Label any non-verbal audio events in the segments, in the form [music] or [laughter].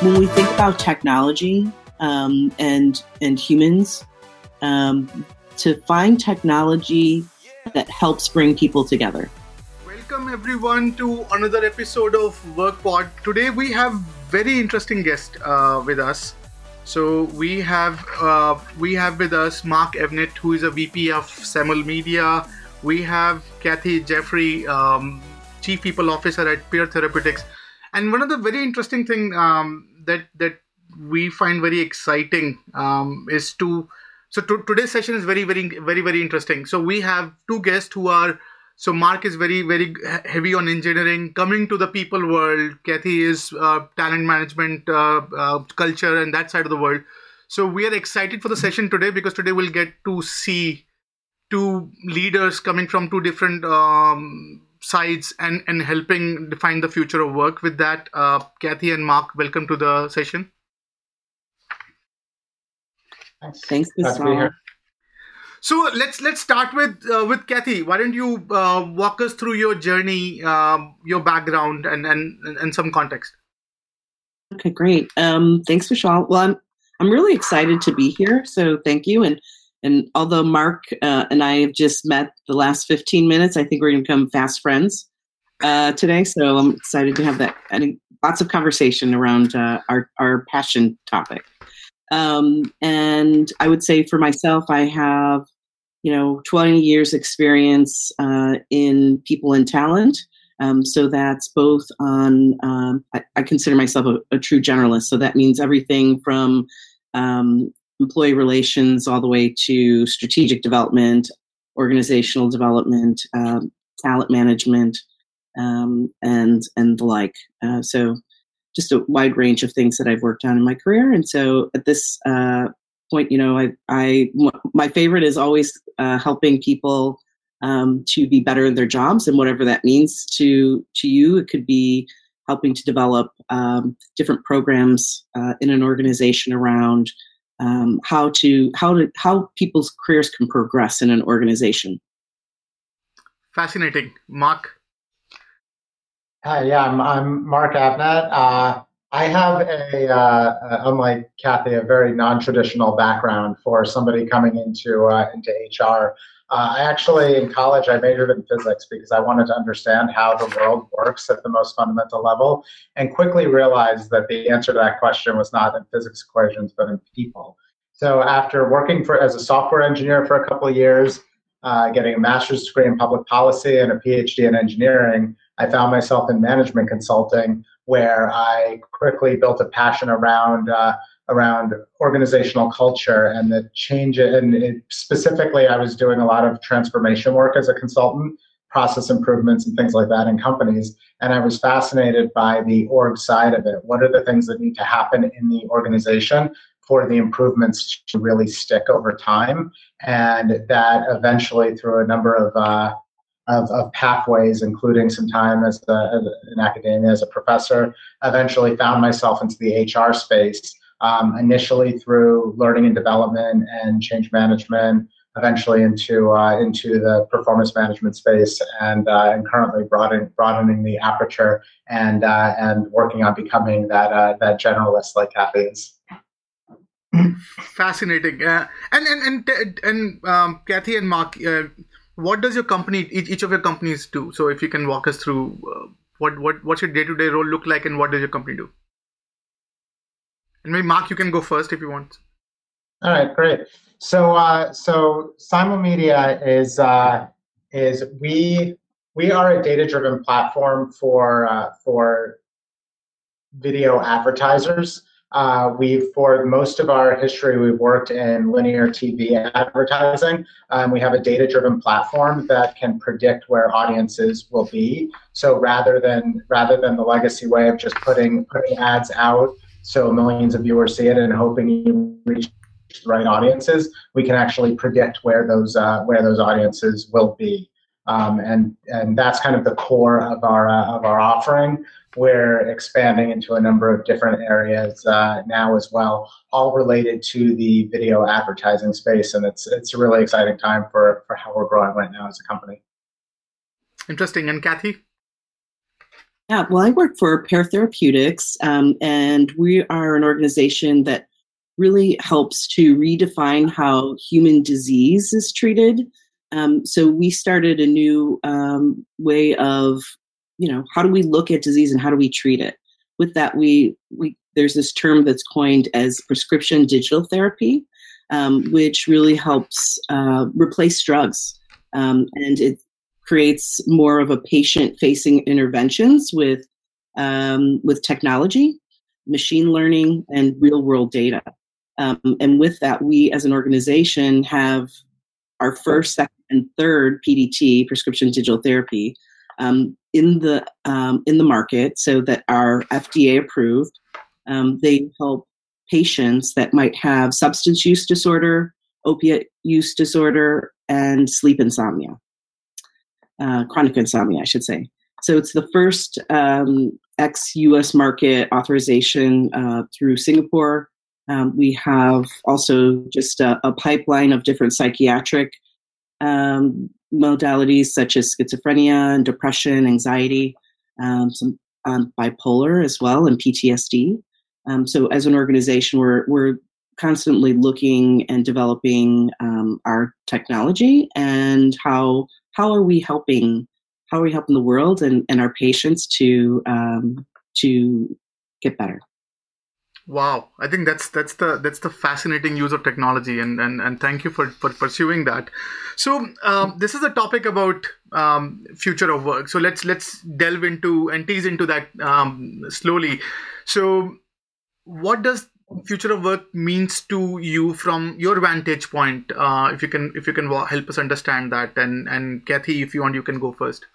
when we think about technology um, and and humans, um, to find technology that helps bring people together. Welcome everyone to another episode of WorkPod. Today we have very interesting guest uh, with us. So we have uh, we have with us Mark Evnett, who is a VP of Simulmedia. We have Kathy Jeffrey, um, Chief People Officer at Pear Therapeutics. And one of the very interesting thing um, that that we find very exciting um, is to so to, today's session is very very very very interesting. So we have two guests who are so Mark is very very heavy on engineering. Coming to the people world, Kathy is uh, talent management, uh, uh, culture, and that side of the world. So we are excited for the session today because today we'll get to see two leaders coming from two different um, sides and and helping define the future of work. With that, uh, Kathy and Mark, welcome to the session. Thanks, Thanks for So let's let's start with uh, with Kathy. Why don't you uh, walk us through your journey, um, your background, and and and some context? Okay, great. Um, thanks, Vishal. Well, I'm I'm really excited to be here. So thank you. And and although Mark uh, and I have just met the last 15 minutes, I think we're going to become fast friends uh, today. So I'm excited to have that. and lots of conversation around uh, our our passion topic. Um, and I would say for myself, I have, you know, 20 years experience uh, in people and talent. Um, so that's both on, um, I, I, consider myself a, a, true generalist. So that means everything from um, employee relations all the way to strategic development, organizational development, um, talent management, um, and and the like. Uh, so just a wide range of things that I've worked on in my career. And so at this uh, point, you know, I, I my favorite is always uh, helping people um, to be better in their jobs, and whatever that means to to you. It could be helping to develop um, different programs uh, in an organization around um, how to how to how people's careers can progress in an organization. Fascinating, Mark. Hi, yeah, I'm, I'm Mark Evnett. Uh, I have a, uh, unlike Kathy, a very non-traditional background for somebody coming into uh, into HR. Uh, I actually, in college, I majored in physics because I wanted to understand how the world works at the most fundamental level, and quickly realized that the answer to that question was not in physics equations, but in people. So after working for as a software engineer for a couple of years, uh, getting a master's degree in public policy and a PhD in engineering, I found myself in management consulting, where I quickly built a passion around uh, around organizational culture and the change. And it, specifically, I was doing a lot of transformation work as a consultant, process improvements and things like that in companies. And I was fascinated by the org side of it. What are the things that need to happen in the organization for the improvements to really stick over time? And that eventually, through a number of uh, of, of pathways, including some time as, the, as in academia as a professor. Eventually, found myself into the HR space. Um, initially through learning and development and change management, eventually into uh, into the performance management space, and uh, and currently broadening broadening the aperture and uh, and working on becoming that uh, that generalist like Kathy is. Fascinating, uh, and and and and um, Kathy and Mark, uh, what does your company each, each of your companies do? So if you can walk us through uh, what what what's your day-to-day role look like and what does your company do and maybe mark you can go first if you want all right great so uh, so Simulmedia is uh, is we we are a data-driven platform for uh, for video advertisers uh, we've, for most of our history, we've worked in linear TV advertising. Um, we have a data-driven platform that can predict where audiences will be. So rather than rather than the legacy way of just putting putting ads out so millions of viewers see it and hoping you reach the right audiences, we can actually predict where those uh, where those audiences will be. Um, and and that's kind of the core of our uh, of our offering. We're expanding into a number of different areas uh, now as well, all related to the video advertising space, and it's it's a really exciting time for for how we're growing right now as a company. Interesting. And Kathy. Yeah, well, I work for Pear Therapeutics, um, and we are an organization that really helps to redefine how human disease is treated. Um, so we started a new um, way of, you know, how do we look at disease and how do we treat it? With that, we we there's this term that's coined as prescription digital therapy, um, which really helps uh, replace drugs, um, and it creates more of a patient-facing interventions with um, with technology, machine learning, and real-world data. Um, and with that, we as an organization have our first, second, and third PDT, prescription digital therapy, um, in the um, in the market, so that are FDA approved. Um, they help patients that might have substance use disorder, opiate use disorder, and sleep insomnia, uh, chronic insomnia, I should say. So it's the first um, ex-US market authorization uh, through Singapore um, we have also just a, a, pipeline of different psychiatric um, modalities such as schizophrenia and depression, anxiety, um, some um, bipolar as well, and PTSD. Um, so, as an organization, we're we're constantly looking and developing um, our technology and how how are we helping how are we helping the world and, and our patients to to get better. Wow, I think that's that's the that's the fascinating use of technology, and and, and thank you for, for pursuing that. So um, this is a topic about um, future of work. So let's let's delve into and tease into that um, slowly. So, what does future of work means to you from your vantage point? Uh, if you can if you can help us understand that, and and Kathy, if you want, you can go first.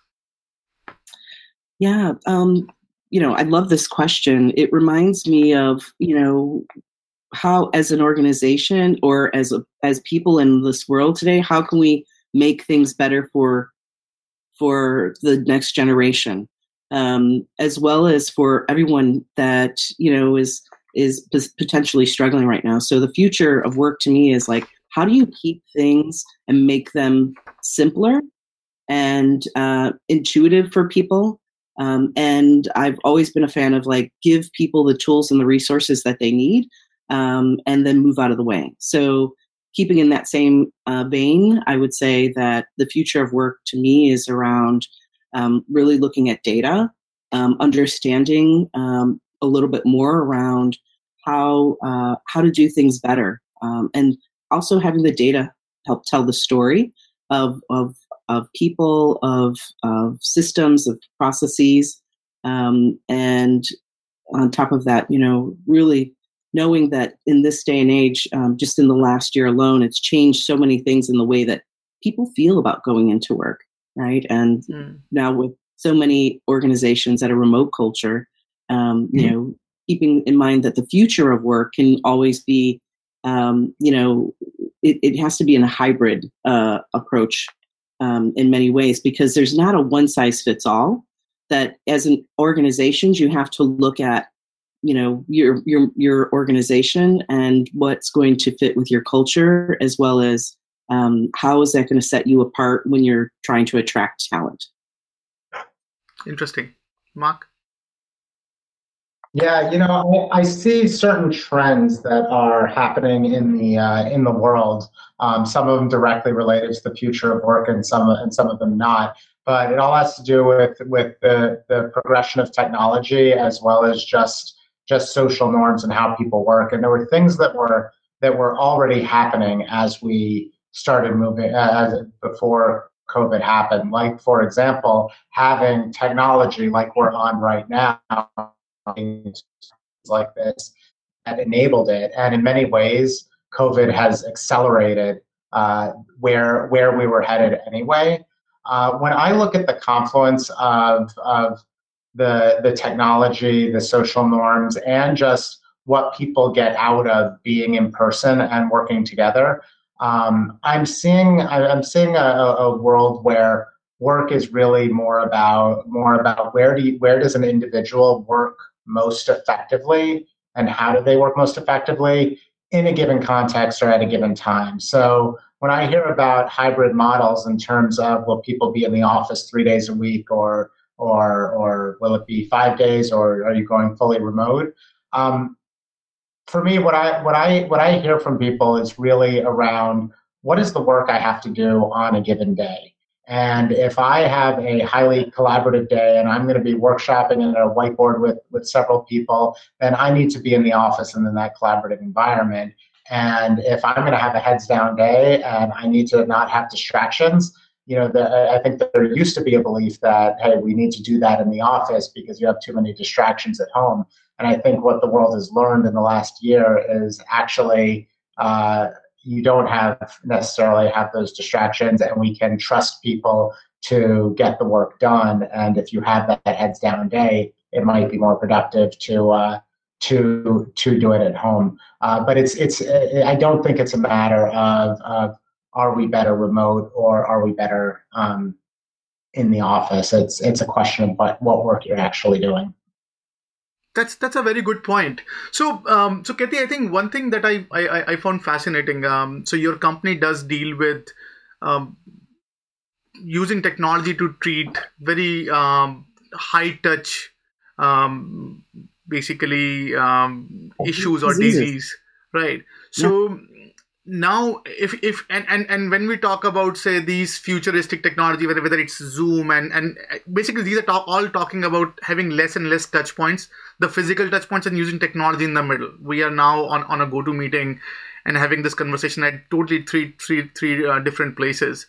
Yeah, um, you know, I love this question. It reminds me of, you know, how as an organization or as a, as people in this world today, how can we make things better for for the next generation, um, as well as for everyone that you know is is potentially struggling right now. So the future of work to me is like, how do you keep things and make them simpler and uh, intuitive for people um, and I've always been a fan of like give people the tools and the resources that they need, um, and then move out of the way. So keeping in that same uh, vein, I would say that the future of work to me is around um, really looking at data, um, understanding um, a little bit more around how uh, how to do things better, um, and also having the data help tell the story of of of people, of, of systems, of processes. Um, and on top of that, you know, really knowing that in this day and age, um, just in the last year alone, it's changed so many things in the way that people feel about going into work, right? And mm. now with so many organizations at a remote culture, um, you mm-hmm. know, keeping in mind that the future of work can always be, um, you know, it, it, has to be in a hybrid uh, approach um, in many ways because there's not a one size fits all. That as an organizations you have to look at, you know, your your your organization and what's going to fit with your culture as well as um, how is that going to set you apart when you're trying to attract talent. Interesting, Mark. Yeah, you know, I, I, see certain trends that are happening in the uh, in the world. Um, some of them directly related to the future of work, and some and some of them not. But it all has to do with with the the progression of technology as well as just just social norms and how people work. And there were things that were that were already happening as we started moving uh, as before COVID happened. Like for example, having technology like we're on right now like this that enabled it. And in many ways, COVID has accelerated uh, where where we were headed anyway. Uh, when I look at the confluence of of the the technology, the social norms, and just what people get out of being in person and working together, um, I'm seeing I'm seeing a, a world where work is really more about more about where do you, where does an individual work most effectively and how do they work most effectively in a given context or at a given time. So when I hear about hybrid models in terms of will people be in the office three days a week or or or will it be five days, or are you going fully remote? Um, for me, what I what I what I hear from people is really around what is the work I have to do on a given day. And if I have a highly collaborative day and I'm going to be workshopping in a whiteboard with, with several people, then I need to be in the office and in that collaborative environment. And if I'm going to have a heads down day and I need to not have distractions, you know, the, I think there used to be a belief that, hey, we need to do that in the office because you have too many distractions at home. And I think what the world has learned in the last year is actually uh, you don't have necessarily have those distractions and we can trust people to get the work done. And if you have that, heads down day it might be more productive to uh, to to do it at home. Uh, but it's it's i don't think it's a matter of, of are we better remote or are we better um, in the office. It's it's a question of what, what work you're actually doing that's that's a very good point. So, um, so Kathy, I think one thing that I I, I found fascinating. Um, so your company does deal with um, using technology to treat very um, high touch, um, basically um, issues or disease, right? So. Now if if and, and and when we talk about say these futuristic technology whether whether it's zoom and and basically these are talk, all talking about having less and less touch points the physical touch points and using technology in the middle. We are now on on a GoToMeeting and having this conversation at totally three three three uh, different places.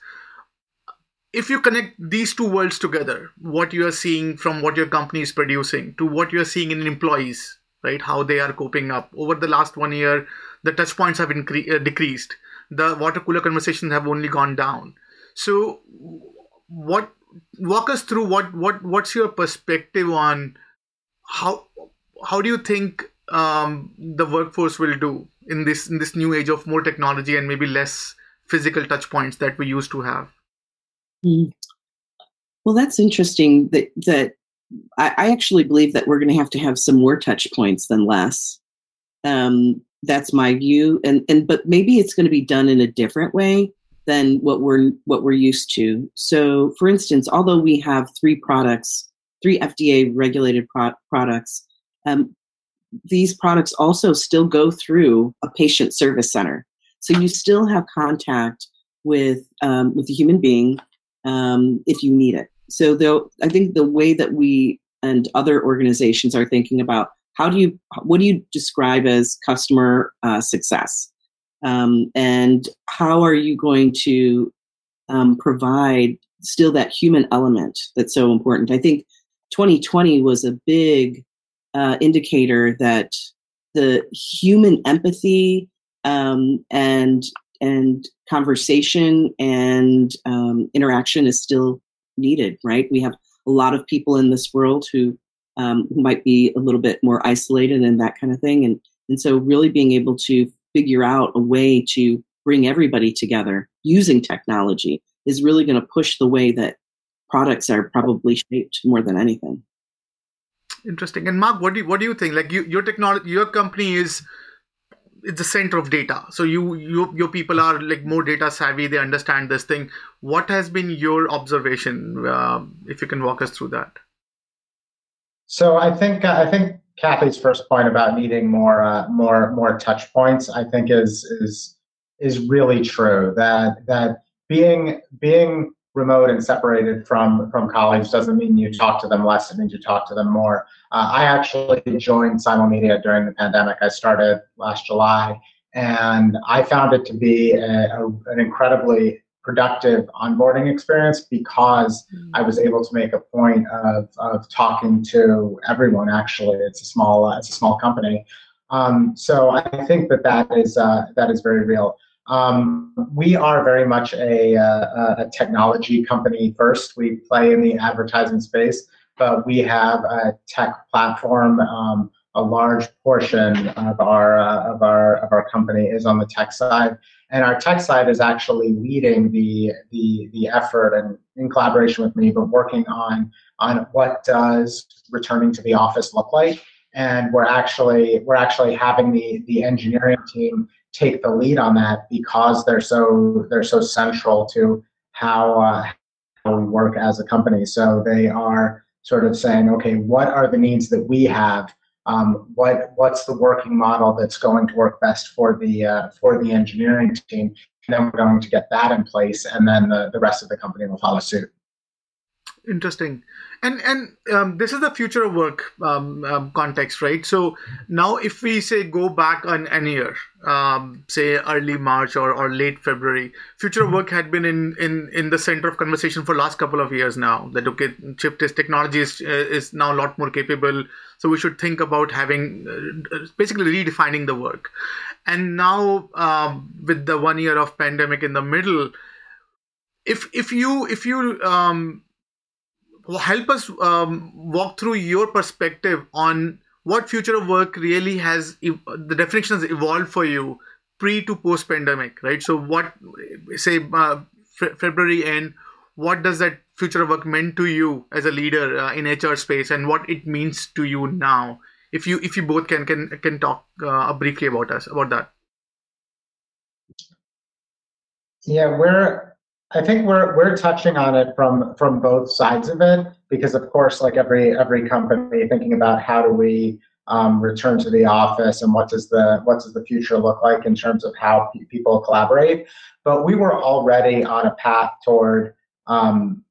If you connect these two worlds together what you are seeing from what your company is producing to what you are seeing in employees right how they are coping up. Over the last one year the touch points have incre- uh, decreased. The water cooler conversations have only gone down. So what walk us through what what what's your perspective on how how do you think um, the workforce will do in this in this new age of more technology and maybe less physical touch points that we used to have? Mm. well that's interesting that that I, I actually believe that we're going to have to have some more touch points than less. Um, that's my view. And and but maybe it's going to be done in a different way than what we're what we're used to. So for instance although we have three products three fda regulated pro- products um, these products also still go through a patient service center. So you still have contact with um, with a human being um, if you need it. So though i think the way that we and other organizations are thinking about how do you what do you describe as customer uh, success? Um, and how are you going to um, provide still that human element that's so important? I think 2020 was a big uh, indicator that the human empathy um, and and conversation and um, interaction is still needed right? We have a lot of people in this world who um, who might be a little bit more isolated and that kind of thing. And, and so really being able to figure out a way to bring everybody together using technology is really going to push the way that products are probably shaped more than anything. Interesting. And Mark, what do you, what do you think? Like you, your technology, your company is it's the center of data. So you, you your people are like more data savvy. They understand this thing. What has been your observation? Uh, if you can walk us through that. So I think uh, I think Kathy's first point about needing more uh, more more touch points I think is is is really true. That that being being remote and separated from from colleagues doesn't mean you talk to them less. It means you talk to them more. Uh, I actually joined Simulmedia during the pandemic. I started last July, and I found it to be a, a, an incredibly productive onboarding experience because mm. I was able to make a point of, of talking to everyone. Actually, it's a small uh, it's a small company, um, so I think that that is uh, that is very real. Um, we are very much a, uh, a, technology company first. We play in the advertising space, but we have a tech platform. Um, a large portion of our uh, of our of our company is on the tech side, and our tech side is actually leading the the the effort and in collaboration with me, but working on on what does returning to the office look like. And we're actually we're actually having the the engineering team take the lead on that because they're so they're so central to how uh, how we work as a company. So they are sort of saying, okay, what are the needs that we have? Um, what what's the working model that's going to work best for the uh, for the engineering team? And then we're going to get that in place, and then the, the rest of the company will follow suit. Interesting, and and um, this is the future of work um, um, context, right? So now, if we say go back on an year, um, say early March or, or late February, future of work had been in, in, in the center of conversation for last couple of years now. That okay, chip test technology is is now a lot more capable, so we should think about having uh, basically redefining the work. And now, um, with the one year of pandemic in the middle, if if you if you um, help us um, walk through your perspective on what future of work really has the definition has evolved for you pre to post pandemic right so what say uh, Fe- february end what does that future work meant to you as a leader uh, in hr space and what it means to you now? If you if you both can can can talk uh, briefly about us about that. Yeah we're I think we're we're touching on it from from both sides of it because of course like every every company thinking about how do we um, return to the office and what does the what does the future look like in terms of how people collaborate. But we were already on a path toward um,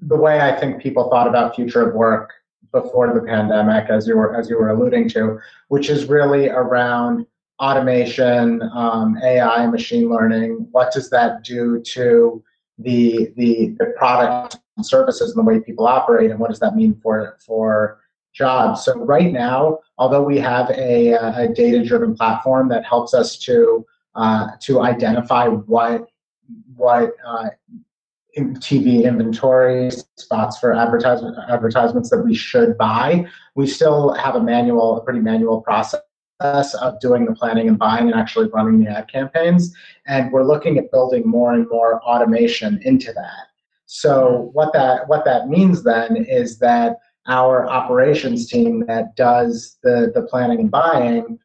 the way I think people thought about future of work before the pandemic as you were as you were alluding to which is really around automation, um, AI, machine learning, what does that do to the, the, the products and services and the way people operate, and what does that mean for, for jobs? So right now, although we have a, a data-driven platform that helps us to uh, to identify what what uh, TV inventory spots for advertisement advertisements that we should buy. We still have a manual, a pretty manual process of doing the planning and buying and actually running the ad campaigns. And we're looking at building more and more automation into that. So what that what that means then is that our operations team that does the, the planning and buying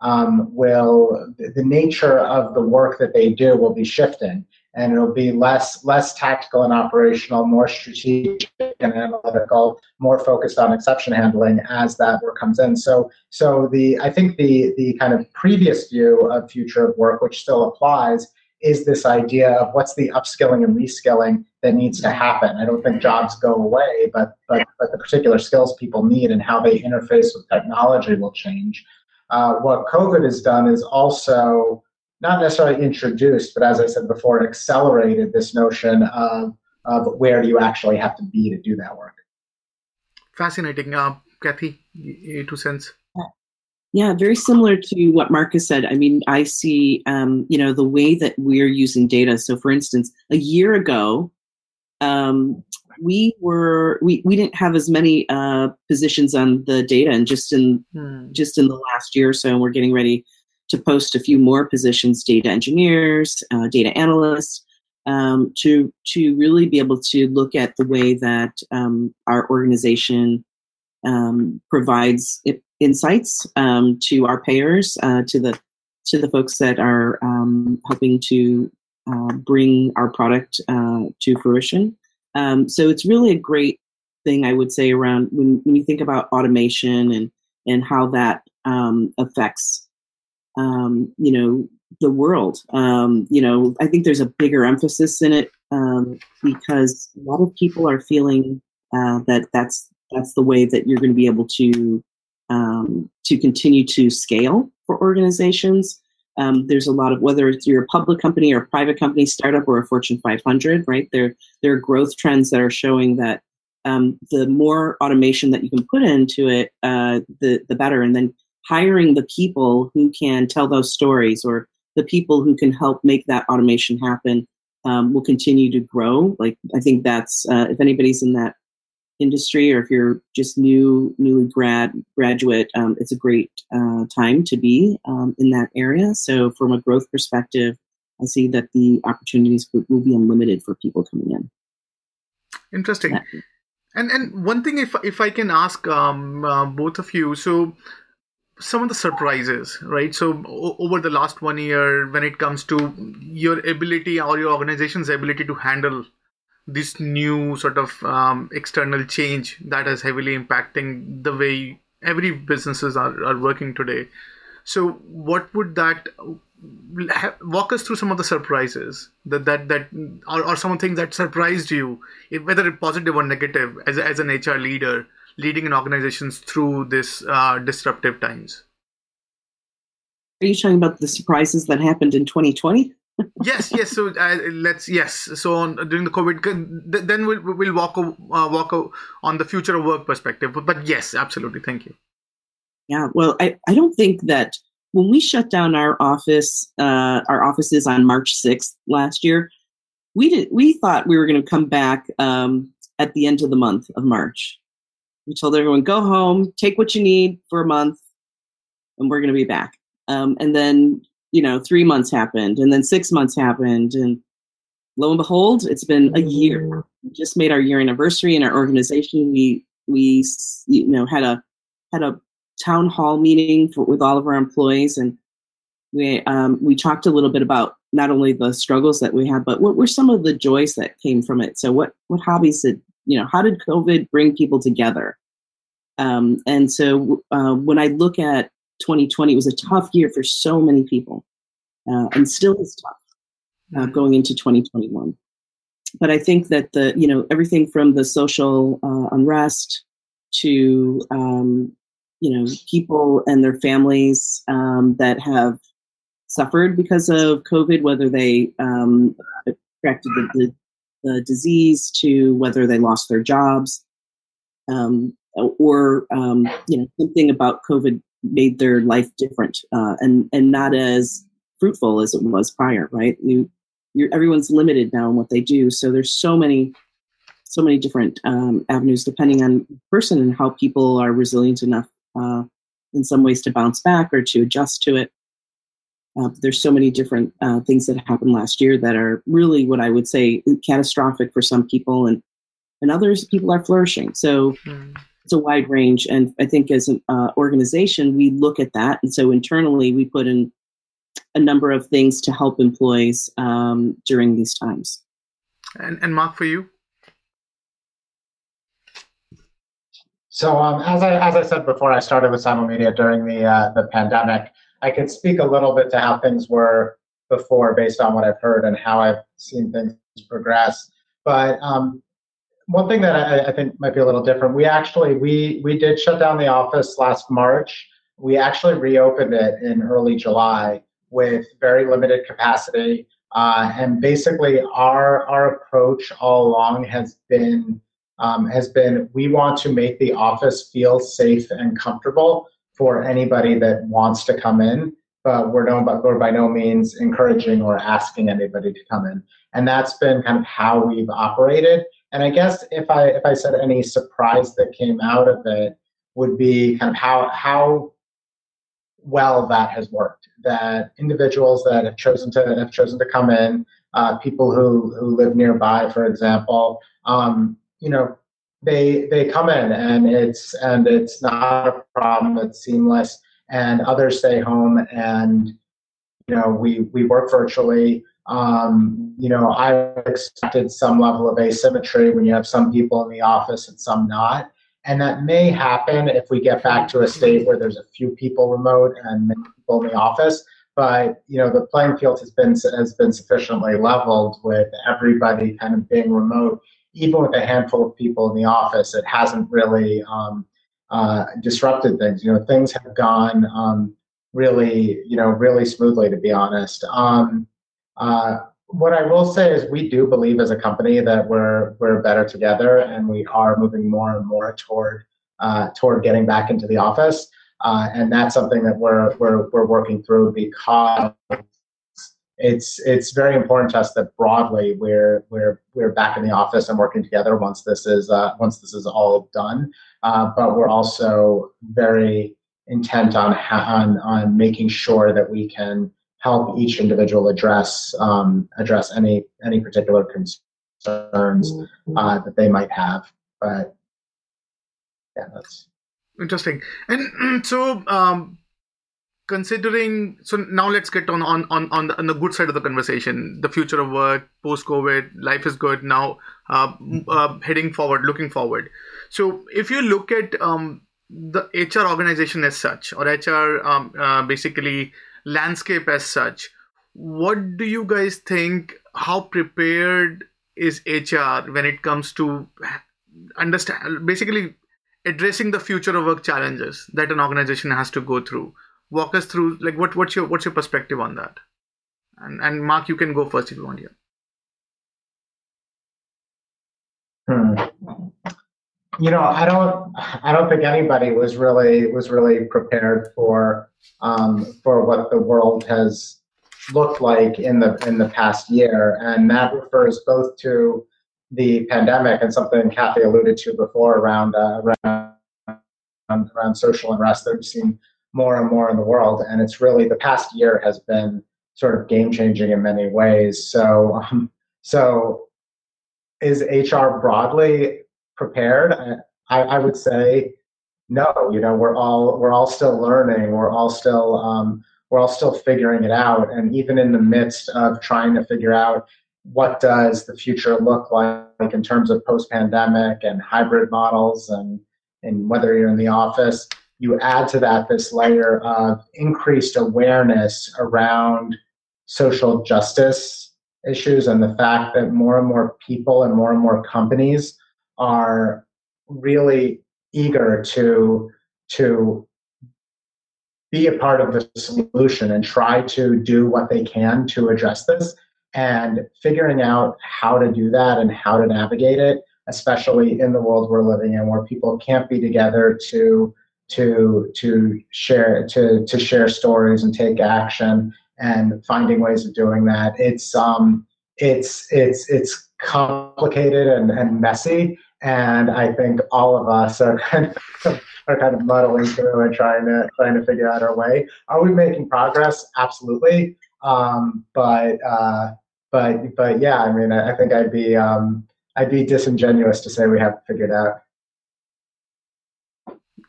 um, will the nature of the work that they do will be shifting and it'll be less less tactical and operational, more strategic and analytical, more focused on exception handling as that work comes in. So so the I think the the kind of previous view of future of work, which still applies, is this idea of what's the upskilling and reskilling that needs to happen. I don't think jobs go away, but but but the particular skills people need and how they interface with technology will change. Uh, what COVID has done is also not necessarily introduced, but as I said before, accelerated this notion of, of where do you actually have to be to do that work. Fascinating. Uh, Kathy, your two cents. Yeah, very similar to what Marcus said. I mean, I see, um, you know, the way that we're using data. So, for instance, a year ago, um, we were we, we didn't have as many uh, positions on the data, and just in hmm. just in the last year or so, and we're getting ready to post a few more positions, data engineers, uh, data analysts, um, to to really be able to look at the way that um, our organization um, provides insights um, to our payers, uh, to the to the folks that are um, helping to uh, bring our product uh, to fruition. Um, so it's really a great thing, I would say, around when, when you think about automation and and how that affects um, you know, the world. Um, you know, I think there's a bigger emphasis in it um, because a lot of people are feeling uh, that that's that's the way that you're going to be able to um, to continue to scale for organizations. Um, there's a lot of whether it's you're a public company or a private company, startup or a Fortune 500, right? There there are growth trends that are showing that um, the more automation that you can put into it, uh, the the better. And then hiring the people who can tell those stories or the people who can help make that automation happen um, will continue to grow. Like I think that's uh, if anybody's in that industry or if you're just new newly grad graduate, um, it's a great uh, time to be um, in that area. So from a growth perspective, I see that the opportunities will, be unlimited for people coming in. Interesting. And and one thing, if if I can ask um, uh, both of you, so some of the surprises, right? So o- over the last one year, when it comes to your ability or your organization's ability to handle this new sort of um, external change that is heavily impacting the way every businesses are, are working today. So, what would that walk us through some of the surprises that that that or, or some things that surprised you, whether positive or negative, as as an HR leader leading in organizations through this uh, disruptive times? Are you talking about the surprises that happened in 2020? yes, yes. So uh, let's yes. So on, during the COVID, then we'll we'll walk uh, walk on the future of work perspective. But, but yes, absolutely. Thank you. Yeah. Well, I I don't think that when we shut down our office, uh, our offices on March 6th last year, we did we thought we were going to come back um, at the end of the month of March. We told everyone go home, take what you need for a month, and we're going to be back. Um, and then you know, three months happened, and then six months happened, and lo and behold, it's been a year. We just made our year anniversary in our organization. We we you know had a had a town hall meeting for, with all of our employees, and we um, we talked a little bit about not only the struggles that we had, but what were some of the joys that came from it. So what what hobbies did you know? How did COVID bring people together? Um, and so uh, when I look at 2020 it was a tough year for so many people, uh, and still is tough uh, mm-hmm. going into 2021. But I think that the you know everything from the social uh, unrest to um, you know people and their families um, that have suffered because of COVID, whether they um, contracted the, the, the, disease, to whether they lost their jobs, um, or um, you know something about COVID made their life different uh, and and not as fruitful as it was prior. Right? You, everyone's limited now in what they do. So there's so many so many different um, avenues depending on person and how people are resilient enough uh, in some ways to bounce back or to adjust to it. Uh, there's so many different uh, things that happened last year that are really what I would say catastrophic for some people, and and others people are flourishing. So mm it's a wide range. And I think as an uh, organization, we look at that. And so internally, we put in a number of things to help employees um, during these times. And, and Mark, for you? So um, as I as I said before, I started with Simulmedia during the uh, the pandemic. I could speak a little bit to how things were before, based on what I've heard and how I've seen things progress. But um, one thing that I, I, think might be a little different. We actually we we did shut down the office last March. We actually reopened it in early July with very limited capacity. Uh, and basically, our our approach all along has been um, has been we want to make the office feel safe and comfortable for anybody that wants to come in. But we're no, we're by no means encouraging or asking anybody to come in. And that's been kind of how we've operated. And I guess if I if I said any surprise that came out of it would be kind of how how well that has worked. That individuals that have chosen to have chosen to come in, uh, people who who live nearby, for example, um, you know, they they come in and it's and it's not a problem. It's seamless, and others stay home and you know we we work virtually um, you know, I expected some level of asymmetry when you have some people in the office and some not. And that may happen if we get back to a state where there's a few people remote and many people in the office. But you know, the playing field has been has been sufficiently leveled with everybody kind of being remote. Even with a handful of people in the office, it hasn't really um, uh, disrupted things. You know, things have gone um, really, you know, really smoothly. To be honest, um, uh, what I will say is we do believe as a company that we're we're better together, and we are moving more and more toward uh, toward getting back into the office, uh, and that's something that we're we're we're working through because it's it's very important to us that broadly we're we're we're back in the office and working together once this is uh, once this is all done. Uh, but we're also very intent on on on making sure that we can help each individual address um, address any any particular concerns mm-hmm. uh, that they might have. But yeah, that's interesting. And [clears throat] so, um, considering so now let's get on on on on the, on the good side of the conversation. The future of work post covid life is good. Now uh, uh, heading forward looking forward. So if you look at um, the hr organization as such or hr um, uh, basically landscape as such what do you guys think how prepared is hr when it comes to understand basically addressing the future of work challenges that an organization has to go through walk us through like what what's your what's your perspective on that? And and mark you can go first if you want here hmm. you know i don't i don't think anybody was really was really prepared for um, for what the world has looked like in the in the past year. And that refers both to the pandemic and something Kathy alluded to before around uh, around around social unrest that we've seen more and more in the world. And it's really the past year has been sort of game changing in many ways. So, um, so is HR broadly prepared? I, I, would say no. You know, we're all we're all still learning. We're all still um, we're all still figuring it out. And even in the midst of trying to figure out what does the future look like in terms of post pandemic and hybrid models and and whether you're in the office you add to that this layer of increased awareness around social justice issues and the fact that more and more people and more and more companies are really eager to to be a part of the solution and try to do what they can to address this. And figuring out how to do that and how to navigate it especially in the world we're living in where people can't be together to to to share to to share stories and take action and finding ways of doing that. It's um it's it's it's complicated and, and messy and I think all of us are kind of [laughs] are kind of muddling through and trying to trying to figure out our way. Are we making progress? Absolutely. Um, but uh, but but yeah, I mean, I, I think I'd be um, I'd be disingenuous to say we have figured out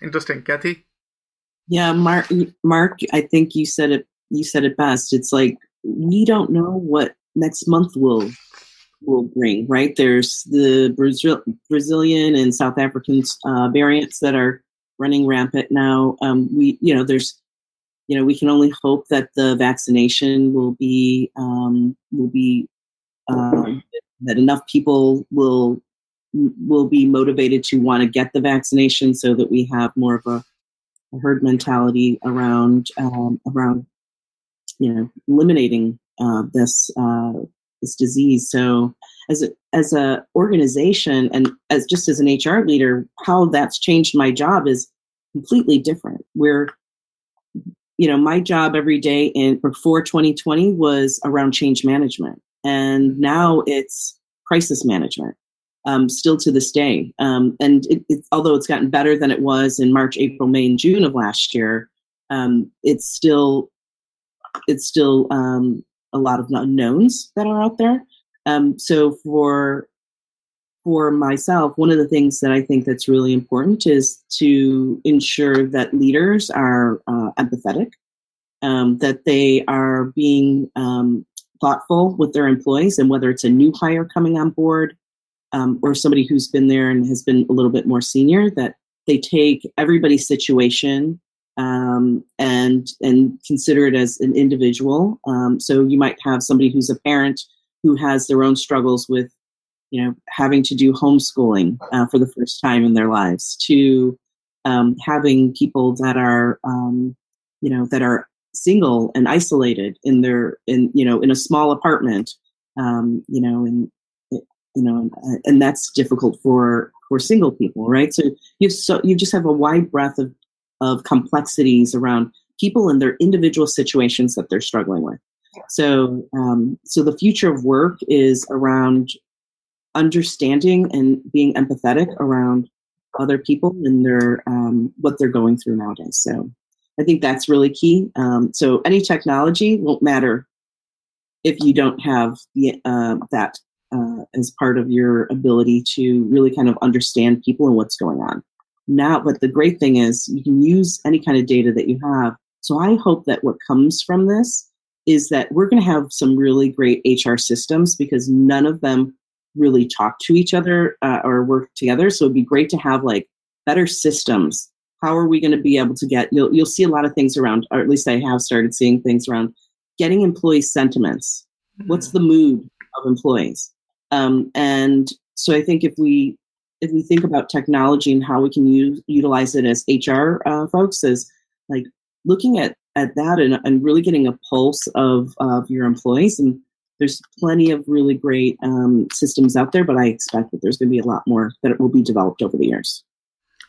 interesting. Kathy? Yeah mark mark i think you said it you said it best. It's like we don't know what next month will will bring right? There's the Brazil, brazilian and south african uh, variants that are running rampant now. Um, we you know there's you know we can only hope that the vaccination will be um, will be um, that enough people will will be motivated to want to get the vaccination so that we have more of a, a herd mentality around um, around you know eliminating uh, this uh, this disease. So as a as a organization and as just as an HR leader, how that's changed my job is completely different. Where you know my job every day in before 2020 was around change management, and now it's crisis management um, still to this day. Um, and it, it, although it's gotten better than it was in March, April, May, and June of last year, um, it's still it's still um, a lot of unknowns that are out there. Um, so for for myself, one of the things that I think that's really important is to ensure that leaders are uh, empathetic, um, that they are being thoughtful with their employees, and whether it's a new hire coming on board um, or somebody who's been there and has been a little bit more senior that they take everybody's situation um, and and consider it as an individual. Um, so you might have somebody who's a parent who has their own struggles with, you know, having to do homeschooling uh, for the first time in their lives, to um, having people that are, um, you know, that are single and isolated in their in you know in a small apartment, um, you know, in you know, and that's difficult for for single people, right? So you so you just have a wide breadth of of complexities around people and their individual situations that they're struggling with. So, um, so the future of work is around understanding and being empathetic around other people and their um, what they're going through nowadays. So, I think that's really key. Um, so, any technology won't matter if you don't have the, uh, that uh, as part of your ability to really kind of understand people and what's going on. Now, but the great thing is you can use any kind of data that you have So I hope that what comes from this is that we're going to have some really great HR systems because none of them really talk to each other uh, or work together. So it'd be great to have like better systems. How are we going to be able to get? You'll you'll see a lot of things around, or at least I have started seeing things around getting employee sentiments. Mm-hmm. What's the mood of employees? Um, and so I think if we if we think about technology and how we can use, utilize it as HR uh, folks, as like looking at at that and, and really getting a pulse of of your employees and there's plenty of really great um, systems out there, but I expect that there's going to be a lot more that will be developed over the years.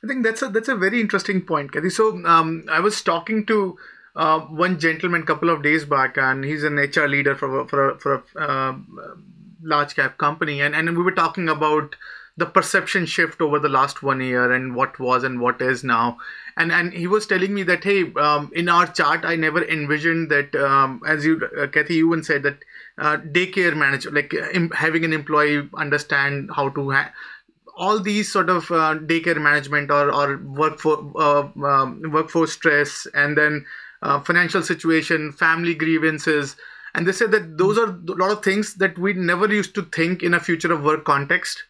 I think that's a that's a very interesting point, Kathy. So um, I was talking to uh, one gentleman a couple of days back, and he's an HR leader for a, for a, for a uh, large cap company, and and we were talking about the perception shift over the last one year and what was and what is now. And and he was telling me that hey um, in our chart i never envisioned that um, as you uh, kathy even said that uh, daycare manager like uh, having an employee understand how to ha- all these sort of uh, daycare management or or workforce uh, um, workforce stress and then uh, financial situation family grievances and they said that those are a lot of things that we never used to think in a future of work context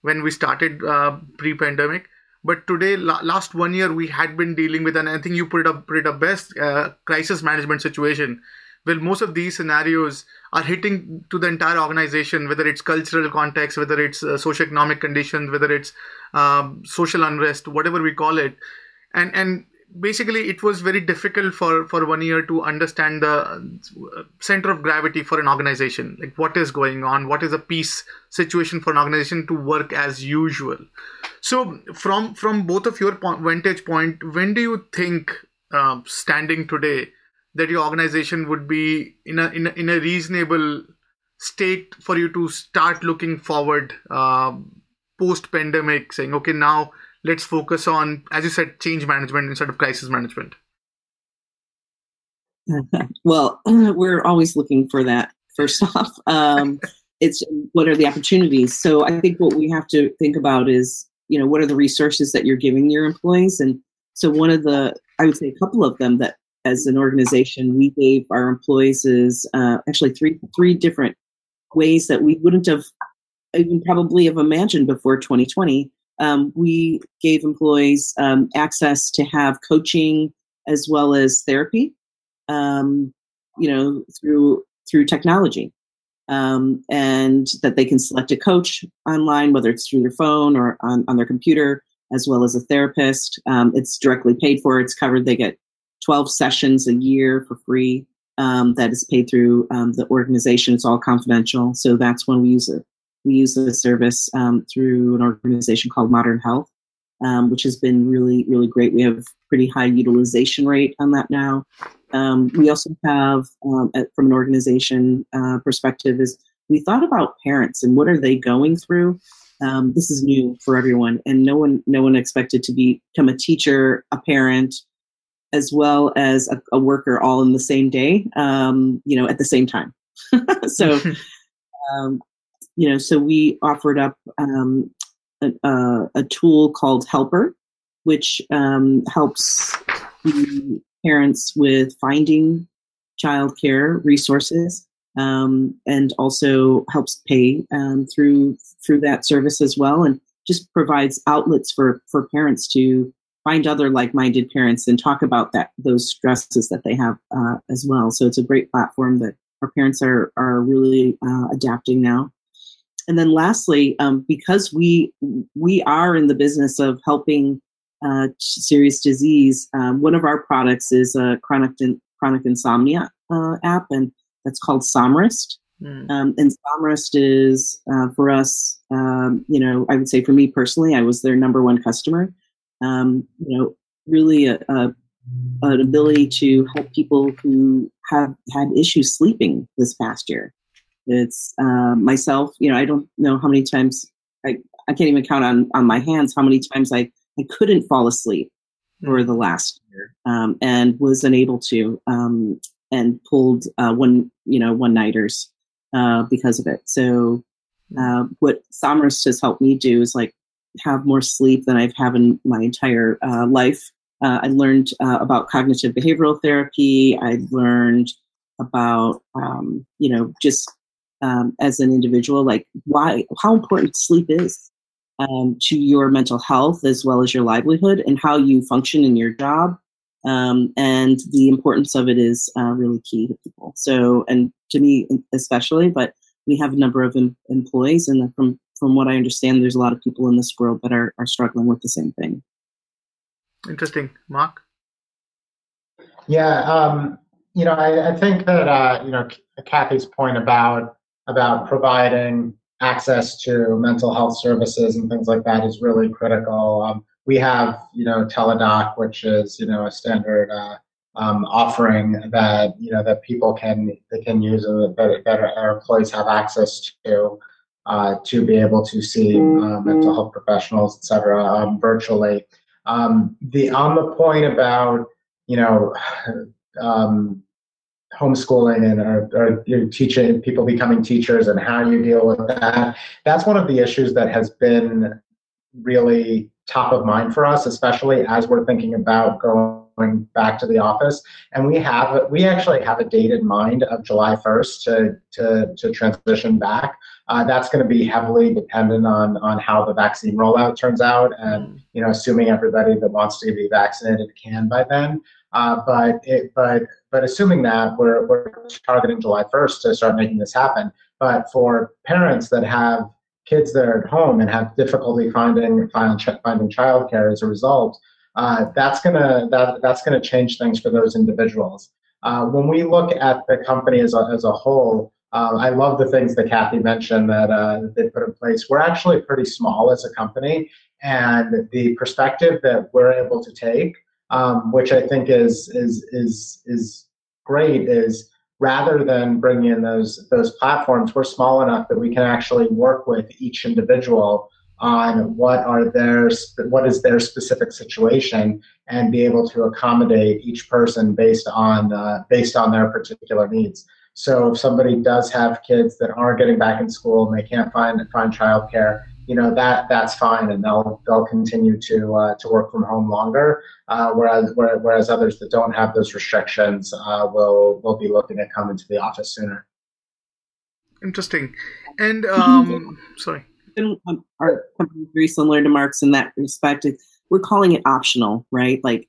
when we started uh, pre-pandemic. But today la- last one year we had been dealing with and i think you put it up put it up best uh, crisis management situation. Well most of these scenarios are hitting to the entire organization whether it's cultural context whether it's uh, socioeconomic conditions whether it's um, social unrest whatever we call it. And and basically it was very difficult for for one year to understand the uh, center of gravity for an organization. Like what is going on? What is a peace situation for an organization to work as usual? So from from both of your vantage point when do you think uh, standing today that your organization would be in a in a, in a reasonable state for you to start looking forward uh, post pandemic saying okay now let's focus on, as you said, change management instead of crisis management? [laughs] well, [clears throat] we're always looking for that. First [laughs] off, um, it's what are the opportunities. So I think what we have to think about is, you know, what are the resources that you're giving your employees, and so one of the, I would say, a couple of them that, as an organization, we gave our employees is uh, actually three three different ways that we wouldn't have even probably have imagined before 2020 um, we gave employees um, access to have coaching as well as therapy, um, you know, through through technology, um, and that they can select a coach online, whether it's through their phone or on, on their computer, as well as a therapist. Um, it's directly paid for. It's covered. They get 12 sessions a year for free. Um, that is paid through the organization. It's all confidential. So that's when we use it we use the service um, through an organization called Modern Health, um, which has been really, really great. We have pretty high utilization rate on that now. Um, we also have, um, at, from an organization uh, perspective, is we thought about parents and what are they going through. Um, this is new for everyone, and no one, no one expected to be, become a teacher, a parent, as well as a, a worker, all in the same day. Um, you know, at the same time. [laughs] so. Um, [laughs] you know, so we offered up um, a, a, tool called Helpr, which um, helps parents with finding childcare resources um, and also helps pay um, through through that service as well, and just provides outlets for for parents to find other like-minded parents and talk about that those stresses that they have uh, as well. So it's a great platform that our parents are are really uh, adapting now. And then lastly, um, because we we are in the business of helping uh, serious disease, um, one of our products is a chronic chronic insomnia uh, app, and that's called Somryst. Mm. Um, and Somryst is uh, for us, um, you know, I would say for me personally, I was their number one customer. Um, you know, really a, a, an ability to help people who have had issues sleeping this past year. It's uh, myself. You know, I don't know how many times I I can't even count on on my hands how many times I I couldn't fall asleep for the last year um, and was unable to um, and pulled uh, one you know one nighters uh, because of it. So uh, what Somryst has helped me do is like have more sleep than I've had in my entire uh, life. uh, I learned uh, about cognitive behavioral therapy. I learned about, um, you know, just um, as an individual, like why, how important sleep is um, to your mental health as well as your livelihood and how you function in your job. Um, and the importance of it is uh, really key to people. So, and to me especially, but we have a number of em- employees, and from from what I understand, there's a lot of people in this world that are are struggling with the same thing. Interesting, Mark. Yeah, um, you know, I, I think that uh, you know Kathy's point about about providing access to mental health services and things like that is really critical. Um, we have, you know, Teladoc, which is, you know, a standard uh, um, offering that you know that people can they can use and that, that our employees have access to uh, to be able to see uh, mental health professionals, et cetera, um, virtually. Um, the on the point about you know [sighs] um, homeschooling and or, or you teaching people becoming teachers and how you deal with that. That's one of the issues that has been really top of mind for us, especially as we're thinking about going back to the office. And we have we actually have a date in mind of July 1st to to, to transition back. Uh, that's going to be heavily dependent on on how the vaccine rollout turns out, and you know, assuming everybody that wants to be vaccinated can by then. Uh, but it, but but assuming that we're we're targeting July 1st to start making this happen. But for parents that have kids that are at home and have difficulty finding finding, finding childcare as a result, uh, that's gonna that that's gonna change things for those individuals. Uh, when we look at the company as a, as a whole, um, I love the things that Kathy mentioned that, uh, that they put in place. We're actually pretty small as a company, and the perspective that we're able to take um, which I think is is is is great. Is rather than bringing in those those platforms, we're small enough that we can actually work with each individual on what are their what is their specific situation and be able to accommodate each person based on uh, based on their particular needs. So if somebody does have kids that aren't getting back in school and they can't find find childcare, you know that that's fine, and they'll they'll continue to uh, to work from home longer. Uh, whereas whereas others that don't have those restrictions uh, will will be looking at coming to the office sooner. Interesting, and um, [laughs] sorry. Um, our company is very similar to Mark's in that respect. We're calling it optional, right? Like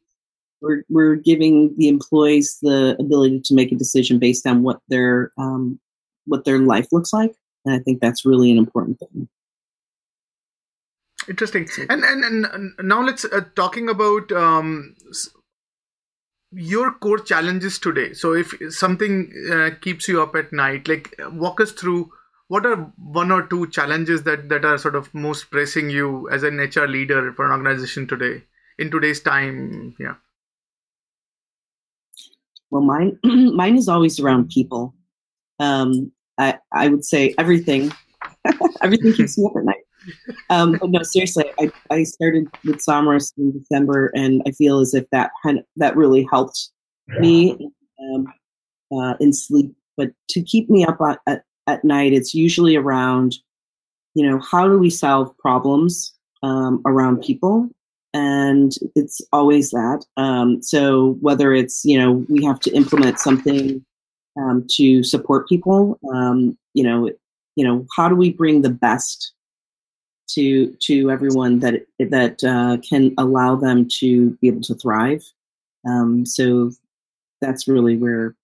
we're we're giving the employees the ability to make a decision based on what their um, what their life looks like, and I think that's really an important thing. Interesting. And and, and now let's uh, talking about um, your core challenges today. So if something uh, keeps you up at night, like walk us through what are one or two challenges that that are sort of most pressing you as an HR leader for an organization today in today's time. Yeah. Well, mine [clears throat] mine is always around people. Um, I I would say everything. [laughs] everything keeps me up at night um, but no, seriously, I, I started with Somryst in December, and I feel as if that that really helped me um, uh, in sleep. But to keep me up at, at, at night, it's usually around, you know, how do we solve problems um, around people? And it's always that. Um, so whether it's, you know, we have to implement something um, to support people, um, you know, you know, how do we bring the best to to everyone that that uh, can allow them to be able to thrive. Um, so that's really where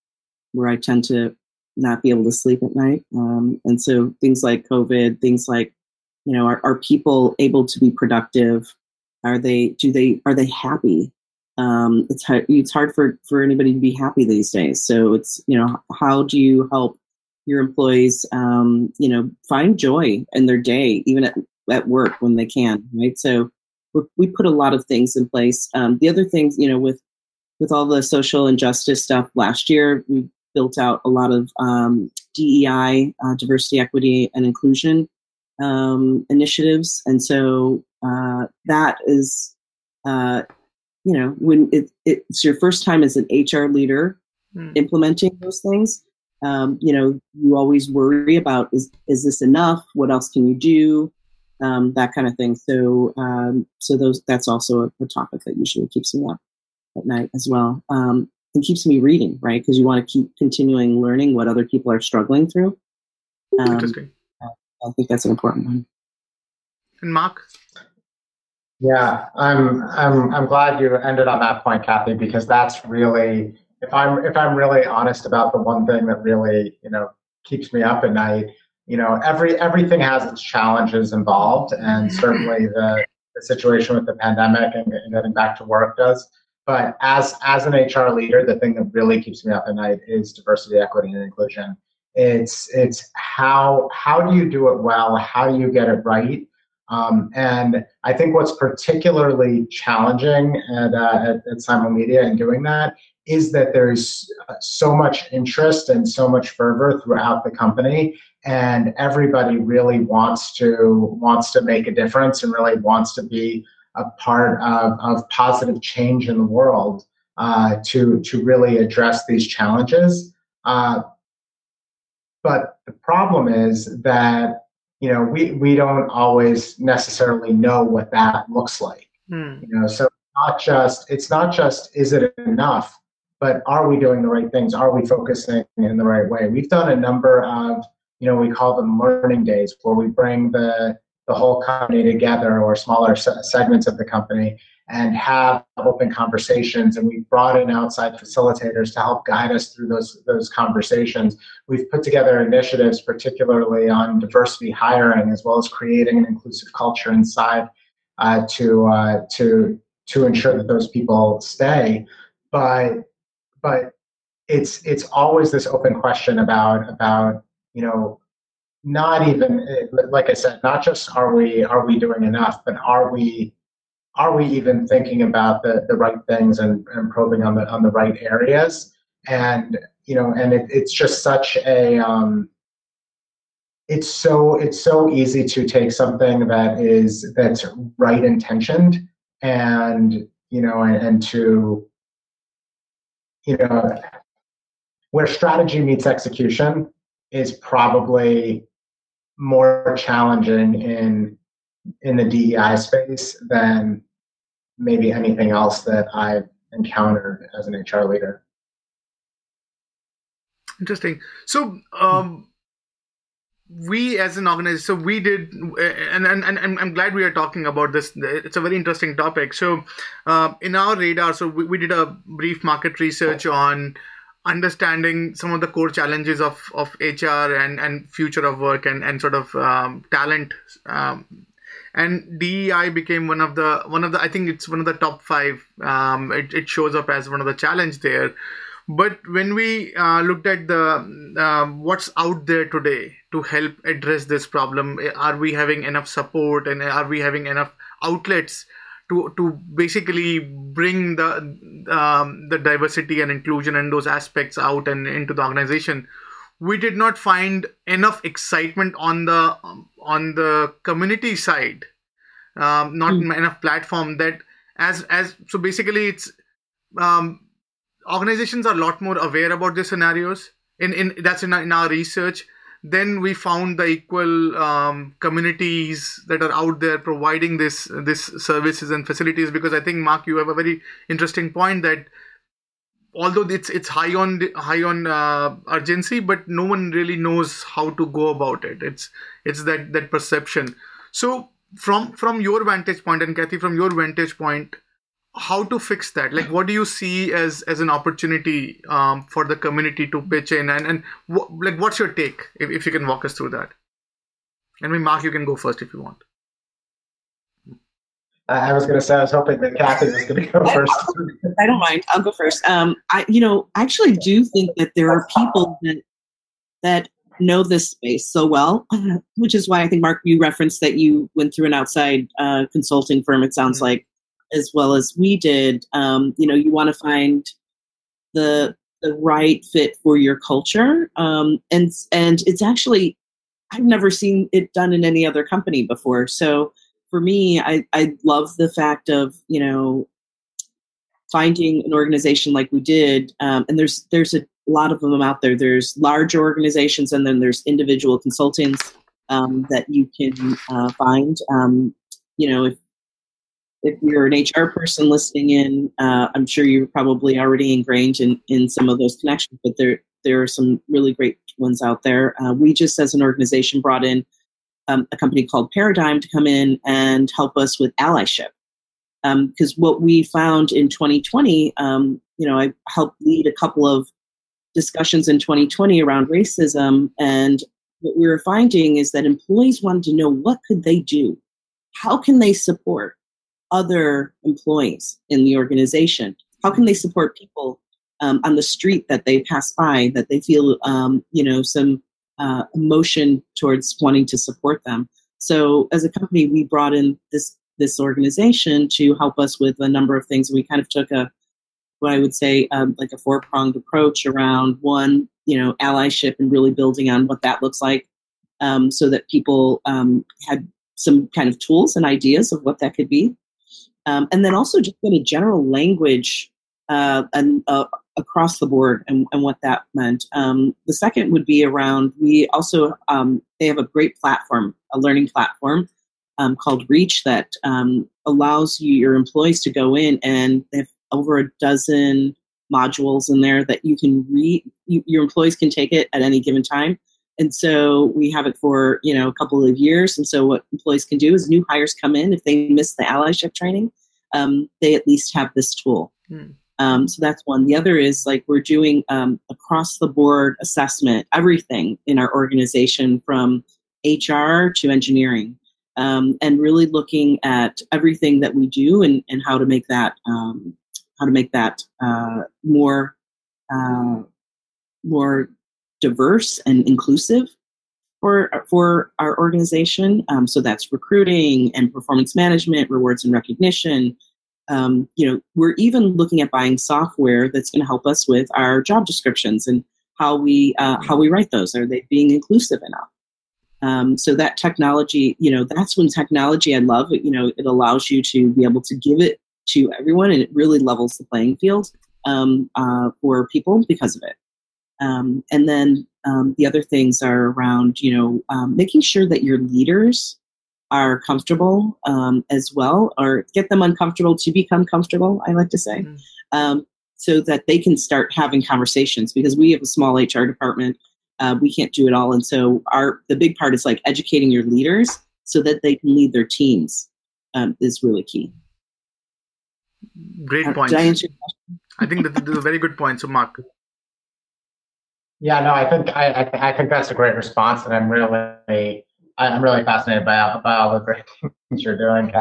where I tend to not be able to sleep at night. Um, and so things like COVID, things like you know, are, are people able to be productive? Are they do they are they happy? Um, it's hard, it's hard for for anybody to be happy these days. So it's you know how do you help your employees um, you know find joy in their day even at at work when they can, right? So we put a lot of things in place. Um, the other things, you know, with with all the social injustice stuff last year, we built out a lot of um, DEI, uh, diversity, equity, and inclusion um, initiatives, and so uh, that is, uh, you know, when it, it's your first time as an HR leader mm. implementing those things. Um, you know, you always worry about is is this enough? What else can you do? Um, that kind of thing. So, um, so those that's also a, a, topic that usually keeps me up. at night as well. Um, and keeps me reading, right? Because you want to keep continuing learning what other people are struggling through. Um, Interesting. I think that's an important one. And Mark? Yeah, I'm I'm I'm glad you ended on that point, Kathy, because that's really if I'm if I'm really honest about the one thing that really, you know, keeps me up at night, you know, every everything has its challenges involved and certainly the, the situation with the pandemic and, getting back to work does. But as as an HR leader, the thing that really keeps me up at night is diversity, equity, and inclusion. It's it's how how do you do it well? How do you get it right? Um, and I think what's particularly challenging at, uh, at, at Simulmedia in doing that is that there's uh, so much interest and so much fervor throughout the company and everybody really wants to wants to make a difference and really wants to be a part of, of positive change in the world uh, to to really address these challenges. Uh, but the problem is that you know we we don't always necessarily know what that looks like. Mm. you know so not just it's not just is it enough but are we doing the right things are we focusing in the right way we've done a number of you know we call them learning days where we bring the the whole company together or smaller segments of the company and have open conversations. And we've brought in outside facilitators to help guide us through those, those conversations. We've put together initiatives, particularly on diversity hiring, as well as creating an inclusive culture inside uh, to, uh, to, to ensure that those people stay. But, but it's, it's always this open question about, about, you know, not even like I said, not just are we are we doing enough, but are we are we even thinking about the, the right things and, and probing on the on the right areas? And you know, and it, it's just such a um, it's so it's so easy to take something that is that's right intentioned and you know and, and to you know where strategy meets execution is probably more challenging in in the DEI space than maybe anything else that I've encountered as an HR leader. Interesting. So, um, we as an organization, so we did, and, and, and I'm glad we are talking about this. It's a very interesting topic. So, uh, in our radar, so we, we did a brief market research on understanding some of the core challenges of, of HR and, and future of work and, and sort of um, talent um, and DEI became one of the one of the I think it's one of the top five. Um, it, it shows up as one of the challenge there. But when we uh, looked at the um, what's out there today to help address this problem, are we having enough support and are we having enough outlets to to basically bring the um, the diversity and inclusion and those aspects out and into the organization? we did not find enough excitement on the um, on the community side um, not mm. enough platform that as as so basically it's um, organizations are a lot more aware about the scenarios in in that's in our, in our research then we found the equal um, communities that are out there providing this this services and facilities because i think mark you have a very interesting point that although it's it's high on high on uh, urgency but no one really knows how to go about it. It's it's that that perception. So from from your vantage point and kathy from your vantage point how to fix that like what do you see as as an opportunity um, for the community to pitch in and and wh- like what's your take if, if you can walk us through that and maybe mark you can go first if you want I was going to say I was hoping that Kathy was going to go [laughs] first. I don't mind. I'll go first. Um, I, you know, I actually do think that there are people that that know this space so well, [laughs] which is why I think Mark, you referenced that you went through an outside uh, consulting firm. It sounds mm-hmm. like, as well as we did. Um, you know, you want to find the the right fit for your culture, um, and and it's actually I've never seen it done in any other company before. So for me, I, I love the fact of, you know, finding an organization like we did. Um, and there's, there's a lot of them out there. There's large organizations and then there's individual consultants um, that you can uh, find. Um, you know, if if you're an HR person listening in, uh, I'm sure you're probably already ingrained in, in some of those connections, but there there are some really great ones out there. Uh, we just, as an organization, brought in um, a company called Paradigm to come in and help us with allyship. Because um, what we found in 2020, um, you know, I helped lead a couple of discussions in 2020 around racism, and what we were finding is that employees wanted to know what could they do, how can they support other employees in the organization, how can they support people um, on the street that they pass by that they feel, um, you know, some uh, emotion towards wanting to support them. So as a company, we brought in this this organization to help us with a number of things. We kind of took a what I would say um, like a four pronged approach around one, you know, allyship and really building on what that looks like, um, so that people um, had some kind of tools and ideas of what that could be, um, and then also just get a general language uh, and uh, across the board and, and what that meant. Um, the second would be around, we also, um, they have a great platform, a learning platform um, called Reach that um, allows you, your employees to go in and they have over a dozen modules in there that you can read, you, your employees can take it at any given time. And so we have it for, you know, a couple of years. And so what employees can do is new hires come in, if they miss the allyship training, um, they at least have this tool. Hmm. Um, so that's one. The other is like we're doing um, across the board assessment, everything in our organization from HR to engineering, um, and really looking at everything that we do and, and how to make that um, how to make that uh, more uh, more diverse and inclusive for for our organization. Um, so that's recruiting and performance management, rewards and recognition, um, you know, we're even looking at buying software that's going to help us with our job descriptions and how we uh, how we write those. Are they being inclusive enough? Um, so that technology, you know, that's when technology I love. You know, it allows you to be able to give it to everyone, and it really levels the playing field um, uh, for people because of it. Um, and then um, the other things are around, you know, um, making sure that your leaders are comfortable um, as well, or get them uncomfortable to become comfortable, I like to say, mm-hmm. um, so that they can start having conversations because we have a small HR department. Uh, we can't do it all. And so our the big part is like educating your leaders so that they can lead their teams um, is really key. Great point. I, I, think that is a very good point. So, Mark. Yeah, no, I think I, I, think that's a great response, and I'm really I'm really fascinated by, by all the great [laughs] things you're doing,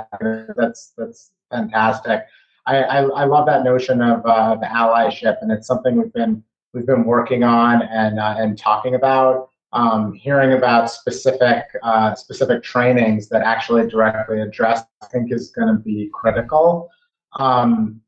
That's that's fantastic. I, I, I love that notion of uh, the allyship, and it's something we've been we've been working on and uh, and talking about. Um, hearing about specific uh, specific trainings that actually directly address, I think, is going to be critical. Um,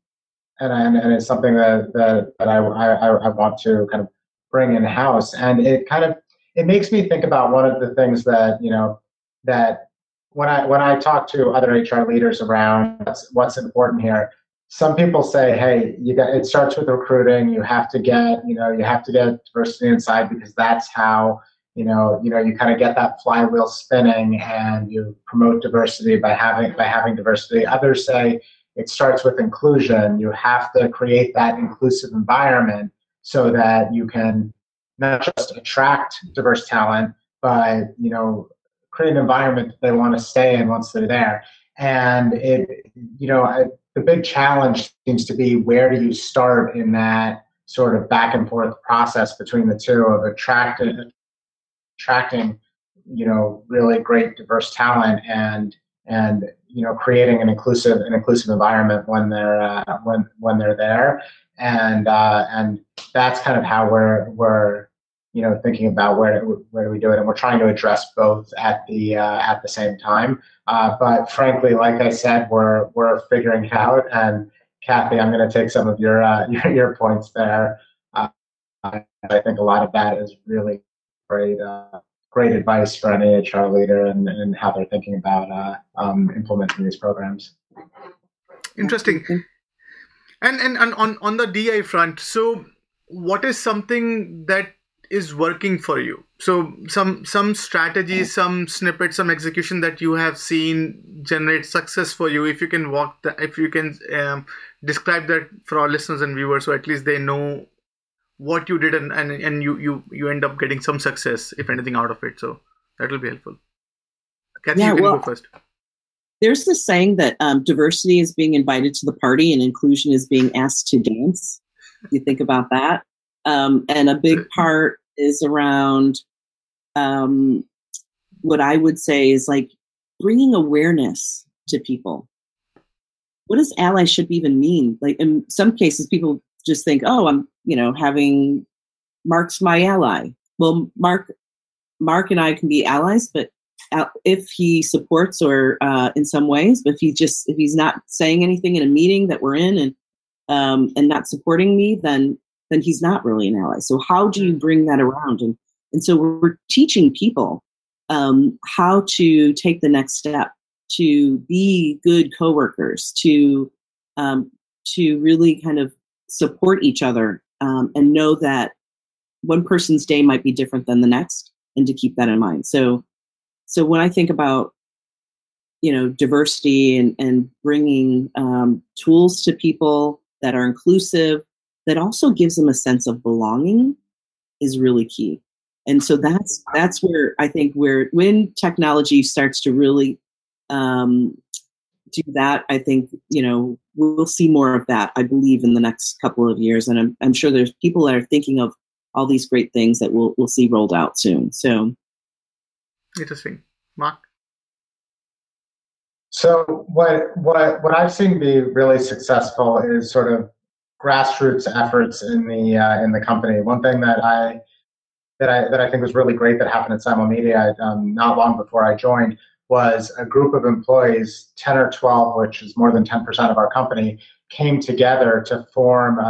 and, and, and it's something that that, that I, I, I want to kind of bring in house. And it kind of it makes me think about one of the things that you know that when I when I talk to other HR leaders around what's, important here, some people say, "Hey, you got it starts with recruiting. You have to get you know you have to get diversity inside because that's how you know you know you kind of get that flywheel spinning and you promote diversity by having by having diversity." Others say it starts with inclusion. You have to create that inclusive environment so that you can not just attract diverse talent, but you know create an environment that they want to stay in once they're there. And it, you know, I, the big challenge seems to be where do you start in that sort of back and forth process between the two of attracting, attracting, you know, really great diverse talent and and you know creating an inclusive an inclusive environment when they're uh, when when they're there and uh, and that's kind of how we're we're you know thinking about where where do we do it. And we're trying to address both at the uh, at the same time. Uh, but frankly like i said we're we're figuring out. And kathy i'm going to take some of your uh, [laughs] your, your, points there. Uh, i think a lot of that is really great uh, great advice for any hr leader and, and how they're thinking about um, implementing these programs. Interesting and, and and on on the di front so what is something that is working for you? So some some strategies some snippets some execution that you have seen generate success for you if you can walk the, if you can um, describe that for our listeners and viewers so at least they know what you did and, and and you you you end up getting some success if anything out of it. So that will be helpful. Kathy, yeah, you can well, go first there's this saying that um, diversity is being invited to the party and inclusion is being asked to dance you think about that um, and a big part is around um, what I would say is like bringing awareness to people. What does allyship even mean? Like in some cases, people just think, "Oh, I'm, you know, having Mark's my ally." Well, Mark, Mark and I can be allies, but if he supports or uh, in some ways, but if he just if he's not saying anything in a meeting that we're in and um, and not supporting me, then then he's not really an ally. So how do you bring that around? And and so we're teaching people um, how to take the next step, to be good coworkers, to um, to really kind of support each other um, and know that one person's day might be different than the next, and to keep that in mind. So so when I think about you know diversity and and bringing um, tools to people that are inclusive that also gives them a sense of belonging is really key. And so that's that's where i think where when technology starts to really um, do that i think you know we'll see more of that i believe in the next couple of years. And i'm, I'm sure there's people that are thinking of all these great things that we'll, we'll see rolled out soon. So interesting mark so what what what I've seen be really successful is sort of grassroots efforts in the uh, in the company. One thing that I that I that I think was really great that happened at Simulmedia um, not long before I joined was a group of employees, 10 or 12, which is more than 10% of our company, came together to form a,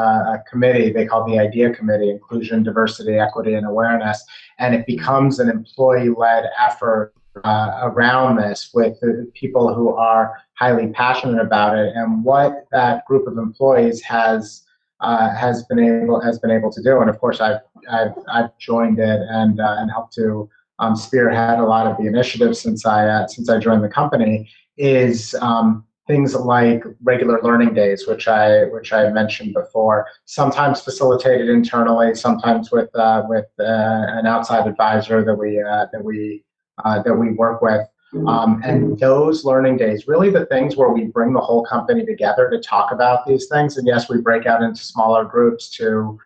a committee they call the Idea Committee, Inclusion, Diversity, Equity, and Awareness, and it becomes an employee-led effort uh, around this with people who are highly passionate about it. And what that group of employees has uh, has been able has been able to do, and of course I've I've, I've joined it and uh, and helped to um, spearhead a lot of the initiatives since I uh, since I joined the company is. Um, things like regular learning days, which I which I mentioned before, sometimes facilitated internally, sometimes with uh, with uh, an outside advisor that we uh, that we uh, that we work with. Um, and those learning days, really the things where we bring the whole company together to talk about these things. And yes, we break out into smaller groups to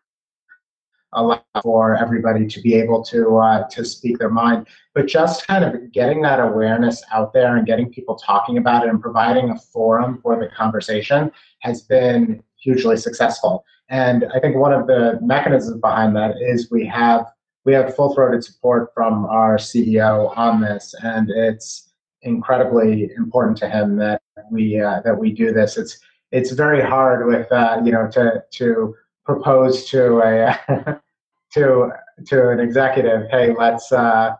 allow for everybody to be able to uh, to speak their mind. But just kind of getting that awareness out there and getting people talking about it and providing a forum for the conversation has been hugely successful. And I think one of the mechanisms behind that is we have we have full throated support from our CEO on this, and it's incredibly important to him that we uh, that we do this. It's it's very hard with uh, you know to to propose to a [laughs] to to an executive, hey, let's uh,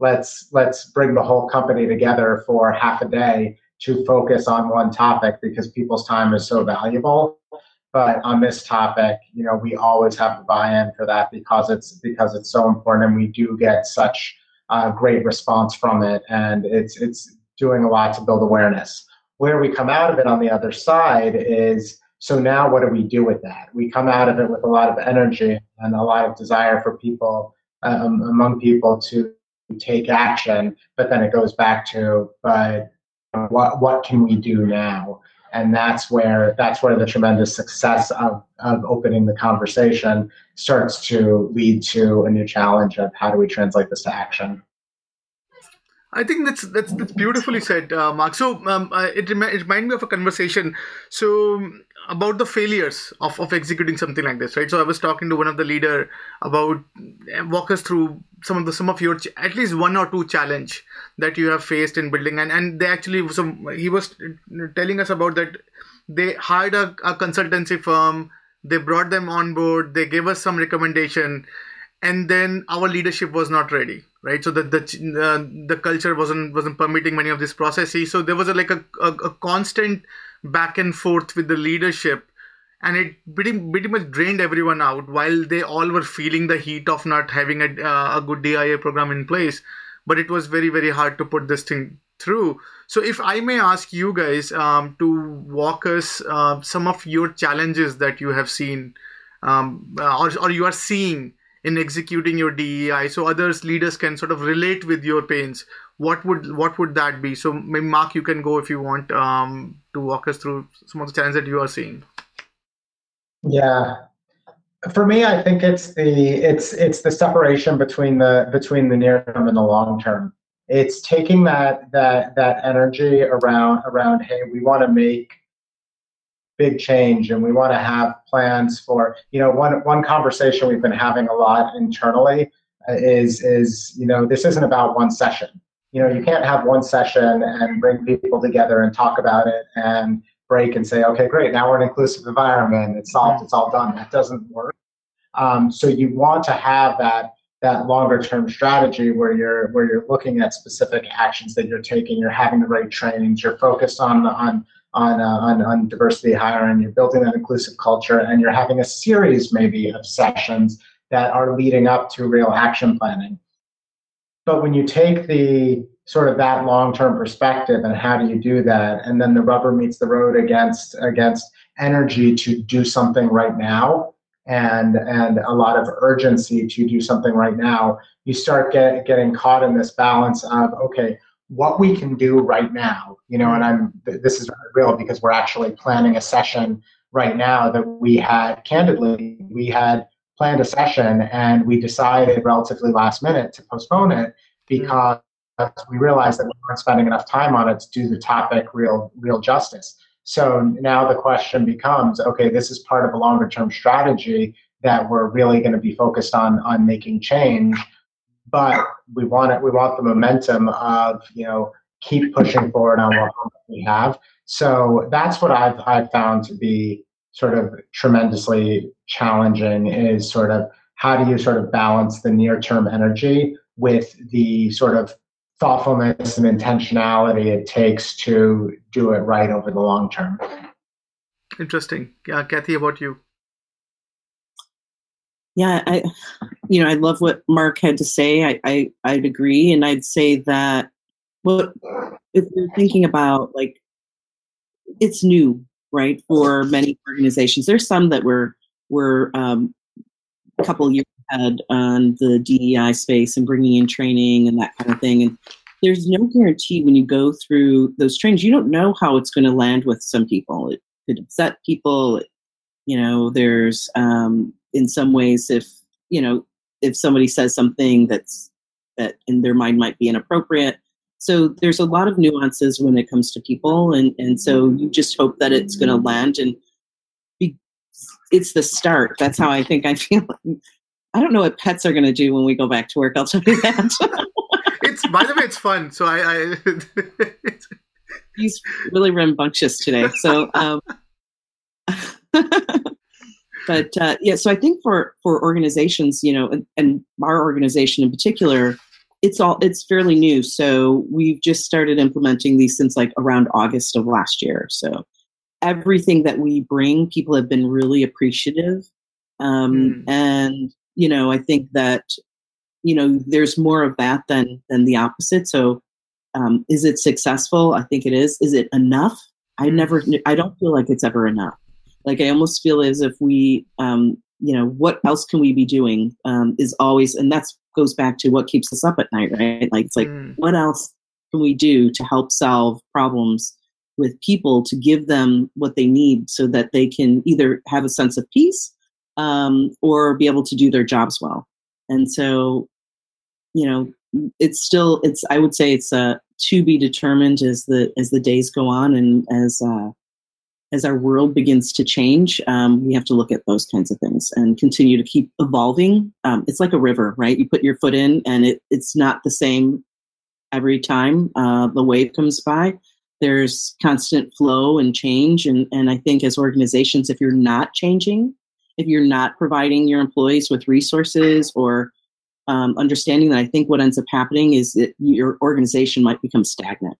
let's let's bring the whole company together for half a day to focus on one topic because people's time is so valuable but on this topic, you know, we always have the buy-in for that because it's because it's so important, and we do get such a great response from it, and it's it's doing a lot to build awareness. Where we come out of it on the other side is so now what do we do with that? We come out of it with a lot of energy and a lot of desire for people um, among people to take action, but then it goes back to but what what can we do now? and that's where that's where the tremendous success of, of opening the conversation starts to lead to a new challenge of how do we translate this to action I think that's that's that's beautifully said, uh, Mark. So um, uh, it, remi- it reminded me of a conversation. So about the failures of, of executing something like this, right? So I was talking to one of the leader about uh, walk us through some of the some of your ch- at least one or two challenge that you have faced in building, and and they actually so he was telling us about that they hired a, a consultancy firm, they brought them on board, they gave us some recommendation, and then our leadership was not ready right? So that the uh, the culture wasn't wasn't permitting many of these processes. So there was a, like a, a, a constant back and forth with the leadership and it pretty pretty much drained everyone out while they all were feeling the heat of not having a, uh, a good dia program in place. But it was very very hard to put this thing through. So if i may ask you guys um, to walk us uh, some of your challenges that you have seen um, uh, or, or you are seeing in executing your dei so others leaders can sort of relate with your pains what would what would that be so maybe mark you can go if you want um, to walk us through some of the challenges that you are seeing yeah. For me, I think it's the it's it's the separation between the between the near term and the long term. It's taking that that that energy around around hey, we want to make big change and we want to have plans for you know one one conversation we've been having a lot internally is is you know this isn't about one session you know you can't have one session and bring people together and talk about it and break and say, okay, great, now we're an inclusive environment. It's solved. It's all done. That doesn't work. Um, so you want to have that that longer term strategy where you're where you're looking at specific actions that you're taking. You're having the right trainings. You're focused on on on, uh, on, on diversity hiring. You're building an inclusive culture, and you're having a series maybe of sessions that are leading up to real action planning. But when you take the sort of that long-term perspective and how do you do that and then the rubber meets the road against against energy to do something right now and and a lot of urgency to do something right now you start get, getting caught in this balance of okay what we can do right now you know and i'm this is real because we're actually planning a session right now that we had candidly we had planned a session and we decided relatively last minute to postpone it because we realized that we weren't spending enough time on it to do the topic real real justice. So now the question becomes, okay, this is part of a longer term strategy that we're really going to be focused on on making change, but we want it. We want the momentum of you know keep pushing forward on what we have. So that's what I've I've found to be sort of tremendously challenging is sort of how do you sort of balance the near term energy with the sort of thoughtfulness and intentionality it takes to do it right over the long term. Interesting. Yeah, Kathy, about you? Yeah, I, you know, I love what Mark had to say. I, I, I'd agree, and I'd say that what if you're thinking about like it's new, right, for many organizations. There's some that were were um, a couple years ahead on the DEI space and bringing in training and that kind of thing. And there's no guarantee when you go through those trainings, you don't know how it's going to land with some people. It could upset people. you know, there's um, in some ways, if you know, if somebody says something that's that in their mind might be inappropriate. So there's a lot of nuances when it comes to people, and and so you just hope that it's going to land and be. It's the start. That's how I think I feel. [laughs] I don't know what pets are going to do when we go back to work. I'll tell you that. [laughs] it's by the way, it's fun. So I, I he's really rambunctious today. So, um, [laughs] but uh, yeah, so I think for for organizations, you know, and, and our organization in particular, it's all it's fairly new. So we've just started implementing these since like around August of last year. So everything that we bring, people have been really appreciative. Um, mm. And you know, I think that you know there's more of that than than the opposite. So, um, is it successful? I think it is. Is it enough? I never. I don't feel like it's ever enough. Like I almost feel as if we, um, you know, what else can we be doing? Um, is always, and that's goes back to what keeps us up at night, right? Like it's like, mm. what else can we do to help solve problems with people to give them what they need so that they can either have a sense of peace um, or be able to do their jobs well. And so, you know, it's still it's I would say it's uh, to be determined as the as the days go on and as uh, as our world begins to change. Um, we have to look at those kinds of things and continue to keep evolving. Um, it's like a river, right? You put your foot in, and it, it's not the same every time uh, the wave comes by. There's constant flow and change, and and I think as organizations, if you're not changing, if you're not providing your employees with resources or um, understanding that I think what ends up happening is that your organization might become stagnant.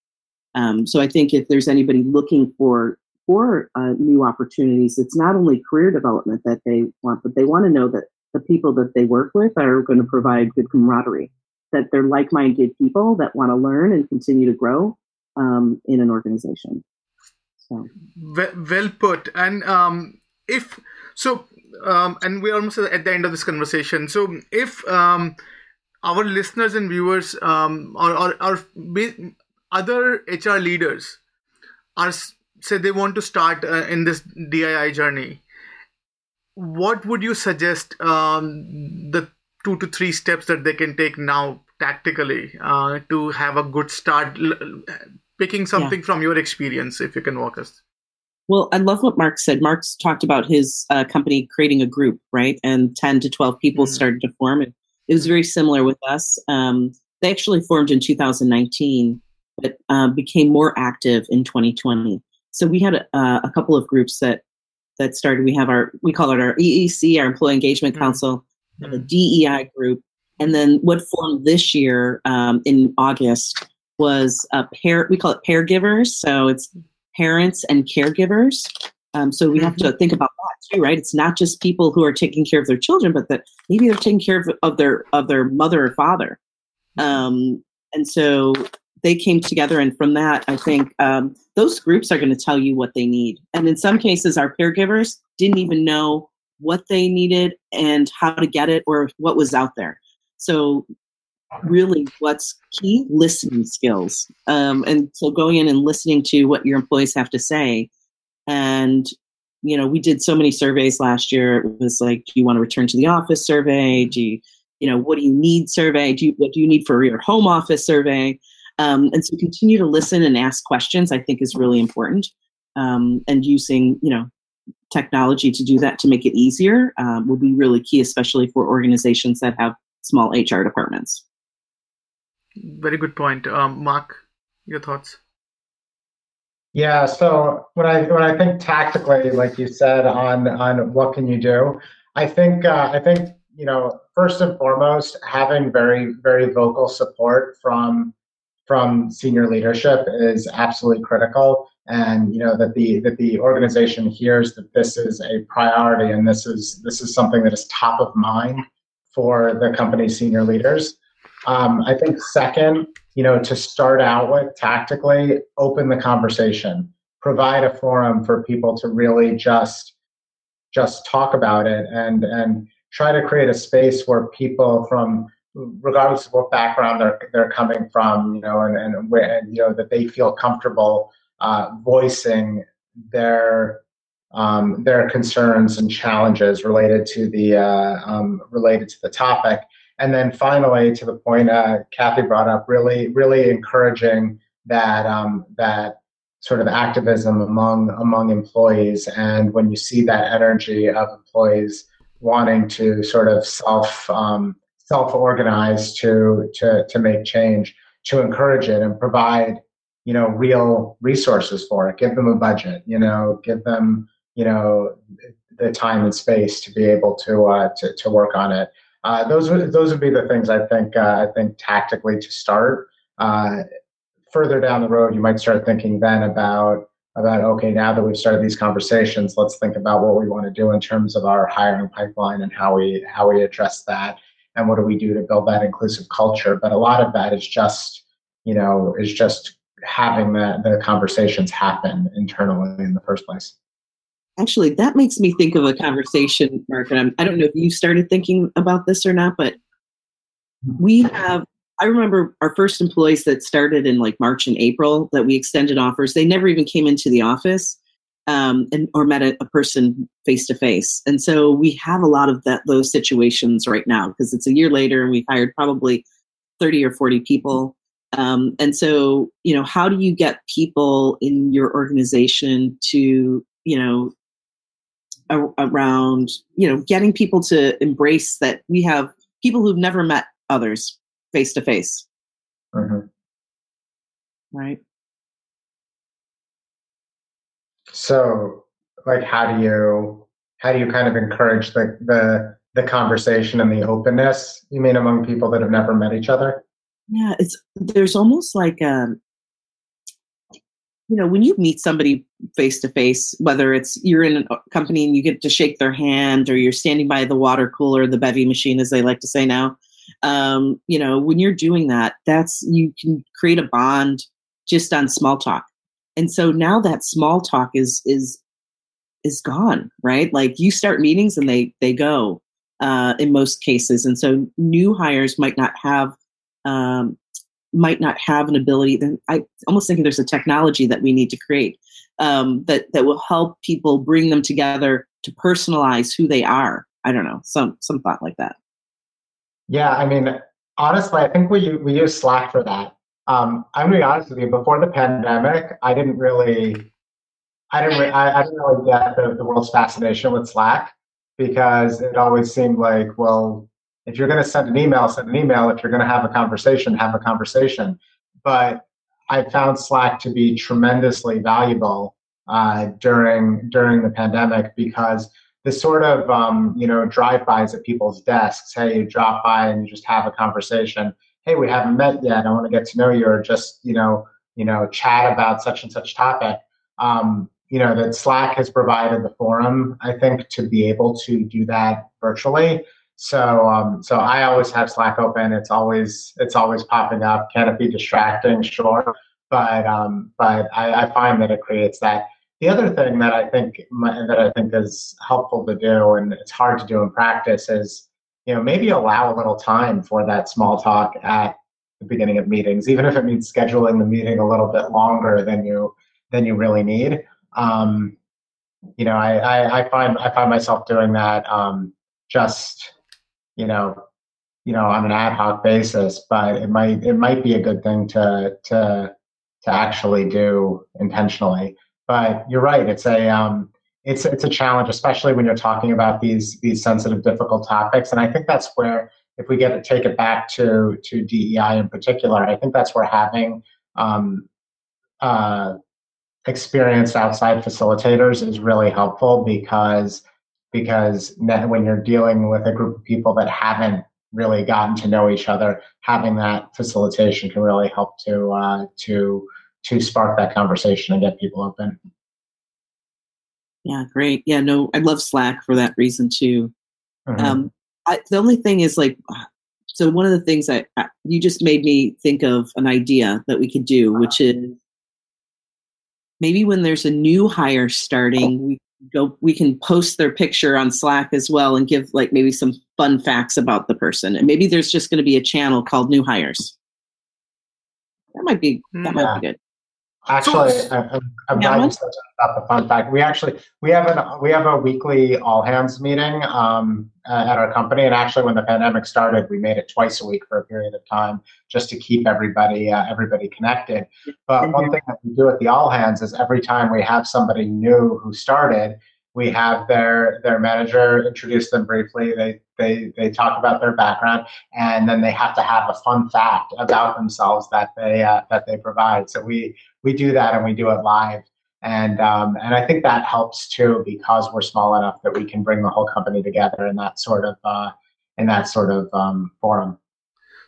Um, so I think if there's anybody looking for for uh, new opportunities. It's not only career development that they want, but they want to know that the people that they work with are going to provide good camaraderie, that they're like-minded people that want to learn and continue to grow um, in an organization. So. Well, put. And um, if so, um, and we're almost at the end of this conversation. So if um, our listeners and viewers um, or other HR leaders are say they want to start uh, in this DEI journey, what would you suggest um, the two to three steps that they can take now tactically uh, to have a good start? Picking something yeah. from your experience, if you can walk us. Well, I love what Mark said. Mark's talked about his uh, company creating a group, right? And 10 to 12 people mm-hmm. started to form. And it was very similar with us. Um, they actually formed in 2019, but uh, became more active in 2020. So we had a, uh, a, couple of groups that that started. We have our we call it our EEC, our Employee Engagement mm-hmm. Council, mm-hmm. the DEI group, and then what formed this year um, in August was a pair. We call it pair givers. So it's parents and caregivers. Um, so we have to mm-hmm. think about that too, right? It's not just people who are taking care of their children, but that maybe they're taking care of, of their of their mother or father. Um, and so they came together, and from that, I think um, those groups are going to tell you what they need. And in some cases, our caregivers didn't even know what they needed and how to get it or what was out there. So really what's key? Listening skills. Um, and so going in and listening to what your employees have to say. And you know we did so many surveys last year. It was like do you want to return to the office survey? Do you you know what do you need survey? Do you what do you need for your home office survey um, and so continue to listen and ask questions i think is really important um, and using you know technology to do that to make it easier um, will be really key especially for organizations that have small hr departments very good point. Um, Mark, your thoughts? Yeah. So when I when I think tactically, like you said, on on what can you do, I think uh, I think you know first and foremost having very very vocal support from from senior leadership is absolutely critical. And you know that the that the organization hears that this is a priority and this is this is something that is top of mind for the company's senior leaders. Um, I think second, you know, to start out with tactically, open the conversation, provide a forum for people to really just just talk about it and and try to create a space where people from regardless of what background they're they're coming from, you know, and and, and you know that they feel comfortable uh, voicing their um, their concerns and challenges related to the uh, um, related to the topic and then finally, to the point uh, Kathy brought up, really, really encouraging that um, that sort of activism among among employees. And when you see that energy of employees wanting to sort of self um, self organize to to to make change, to encourage it and provide you know real resources for it. Give them a budget. You know, give them you know the time and space to be able to uh, to to work on it. Uh, those would those would be the things I think uh, I think tactically to start. Uh, further down the road, you might start thinking then about about okay, now that we've started these conversations, let's think about what we want to do in terms of our hiring pipeline and how we how we address that, and what do we do to build that inclusive culture. But a lot of that is just you know is just having the the conversations happen internally in the first place. Actually, that makes me think of a conversation, Mark. And I'm, I don't know if you started thinking about this or not, but we have. I remember our first employees that started in like March and April that we extended offers. They never even came into the office um, and or met a, a person face to face. And so we have a lot of that those situations right now because it's a year later and we've hired probably thirty or forty people. Um, and so, you know, how do you get people in your organization to, you know, around you know getting people to embrace that we have people who've never met others face to face right so like how do you how do you kind of encourage the the the conversation and the openness you mean among people that have never met each other yeah it's there's almost like um you know, when you meet somebody face to face, whether it's you're in a company and you get to shake their hand, or you're standing by the water cooler, the bevy machine, as they like to say now, um, you know, when you're doing that, that's you can create a bond just on small talk. And so now that small talk is is is gone, right? Like you start meetings and they they go uh, in most cases, and so new hires might not have um, might not have an ability, then I almost think there's a technology that we need to create um, that that will help people bring them together to personalize who they are. I don't know, some some thought like that. Yeah, I mean, honestly, I think we we use Slack for that. Um, I'm gonna be honest with you. Before the pandemic, I didn't really, I didn't, re- I, I didn't really get the, the world's fascination with Slack because it always seemed like, well, if you're to send an email, send an email. If you're to have a conversation, have a conversation. But I found Slack to be tremendously valuable uh, during during the pandemic because the sort of um, you know drive-bys at people's desks. Hey, you drop by and you just have a conversation. Hey, we haven't met yet. I want to get to know you, or just you know you know chat about such and such topic. Um, you know that Slack has provided the forum, I think, to be able to do that virtually. So um, so I always have Slack open. It's always it's always popping up. Can it be distracting? Sure, but um, but I, I find that it creates that. The other thing that I think that I think is helpful to do, and it's hard to do in practice, is you know maybe allow a little time for that small talk at the beginning of meetings, even if it means scheduling the meeting a little bit longer than you than you really need. Um, you know, I, I, I find I find myself doing that um, just you know, you know, on an ad hoc basis, but it might it might be a good thing to to to actually do intentionally. But you're right; it's a um, it's it's a challenge, especially when you're talking about these these sensitive, difficult topics. And I think that's where, if we get to take it back to to DEI in particular, I think that's where having um, uh, experienced outside facilitators is really helpful because because when you're dealing with a group of people that haven't really gotten to know each other, having that facilitation can really help to uh, to to spark that conversation and get people open. Yeah, great. Yeah, no, I love Slack for that reason too. Mm-hmm. Um, I, the only thing is like, so one of the things I, I you just made me think of an idea that we could do, which is maybe when there's a new hire starting, we go we can post their picture on slack as well and give like maybe some fun facts about the person and maybe there's just going to be a channel called new hires that might be that yeah. might be good Actually, I'm, I'm glad you said about the fun fact. We actually we have an we have a weekly all hands meeting um, at our company, and actually, when the pandemic started, we made it twice a week for a period of time just to keep everybody uh, everybody connected. But one thing that we do at the all hands is every time we have somebody new who started, we have their their manager introduce them briefly. They they they talk about their background, and then they have to have a fun fact about themselves that they uh, that they provide. So we we do that and we do it live. And um, and I think that helps too because we're small enough that we can bring the whole company together in that sort of uh, in that sort of um, forum.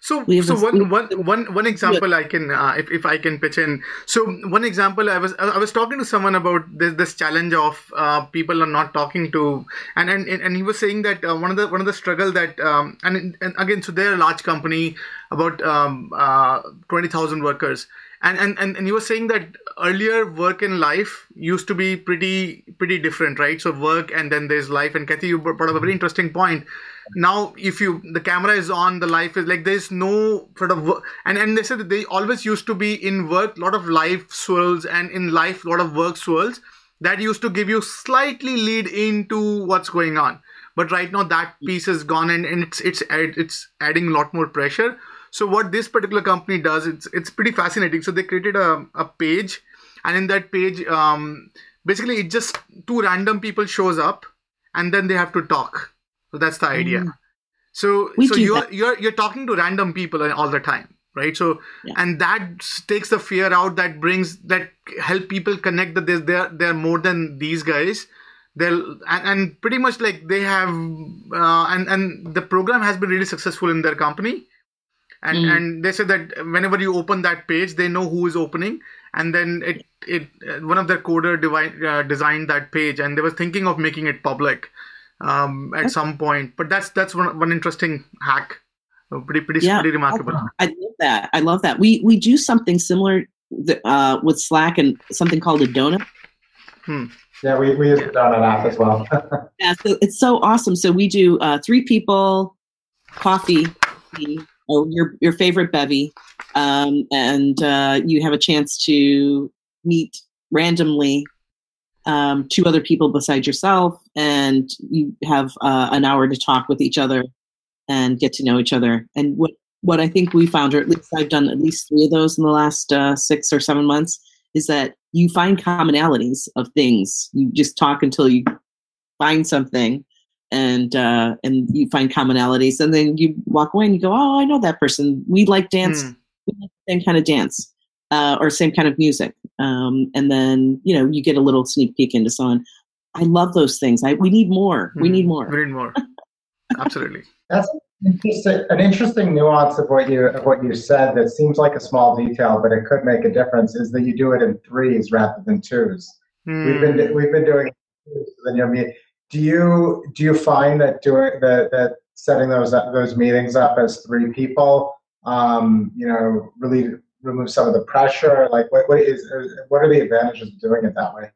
So, so one, one, one, one example I can, uh, if, if I can pitch in. So, one example, I was I was talking to someone about this this challenge of uh, people are not talking to, and and and he was saying that uh, one of the one of the struggle that, um, and and again, so they're a large company, about um, uh, twenty thousand workers, and, and and and you were saying that earlier work and life used to be pretty pretty different right? So work and then there's life. And kathy you brought up a very mm-hmm. interesting point. Now if you the camera is on the life is like there's no sort of work and and they said that they always used to be in work a lot of life swirls and in life a lot of work swirls that used to give you slightly lead into what's going on. But right now that mm-hmm. piece is gone and, and it's it's it's adding a lot more pressure so what this particular company does, it's it's pretty fascinating. So they created a, a page, and in that page, um, basically it just two random people shows up, and then they have to talk. So that's the idea. Mm. So we so you're that. you're you're talking to random people all the time, right? So yeah. and that takes the fear out. That brings that help people connect that they're they're, they're more than these guys they'll and, and, pretty much like they have uh, and and the program has been really successful in their company and mm. and they said that whenever you open that page they know who is opening and then it it one of their coder devi- uh, designed that page, and they were thinking of making it public um, at some point. But that's that's one one interesting hack. Pretty pretty yeah, pretty remarkable. I love that. I love that. We we do something similar uh, with Slack and something called a donut. Hmm. Yeah, we, we use the donut app as well. [laughs] yeah, so it's so awesome. So we do uh, three people, coffee, or your your favorite bevy, um, and uh, you have a chance to meet randomly um, two other people besides yourself, and you have uh, an hour to talk with each other and get to know each other. And what what I think we found, or at least I've done at least three of those in the last uh, six or seven months, is that you find commonalities of things. You just talk until you find something, and uh, and you find commonalities, and then you walk away and you go, "Oh, I know that person. We like dance. Mm. We like the same kind of dance, uh, or same kind of music." Um, and then you know you get a little sneak peek into someone. I love those things. I we need more. Mm. We need more. We need more. Absolutely. [laughs] That's interesting, an interesting nuance of what you of what you said that seems like a small detail, but it could make a difference. Is that you do it in threes rather than twos. Mm. We've been we've been doing. Then you know, do you do you find that doing that that setting those those meetings up as three people, um, you know, really remove some of the pressure? Like, what what is what are the advantages of doing it that way?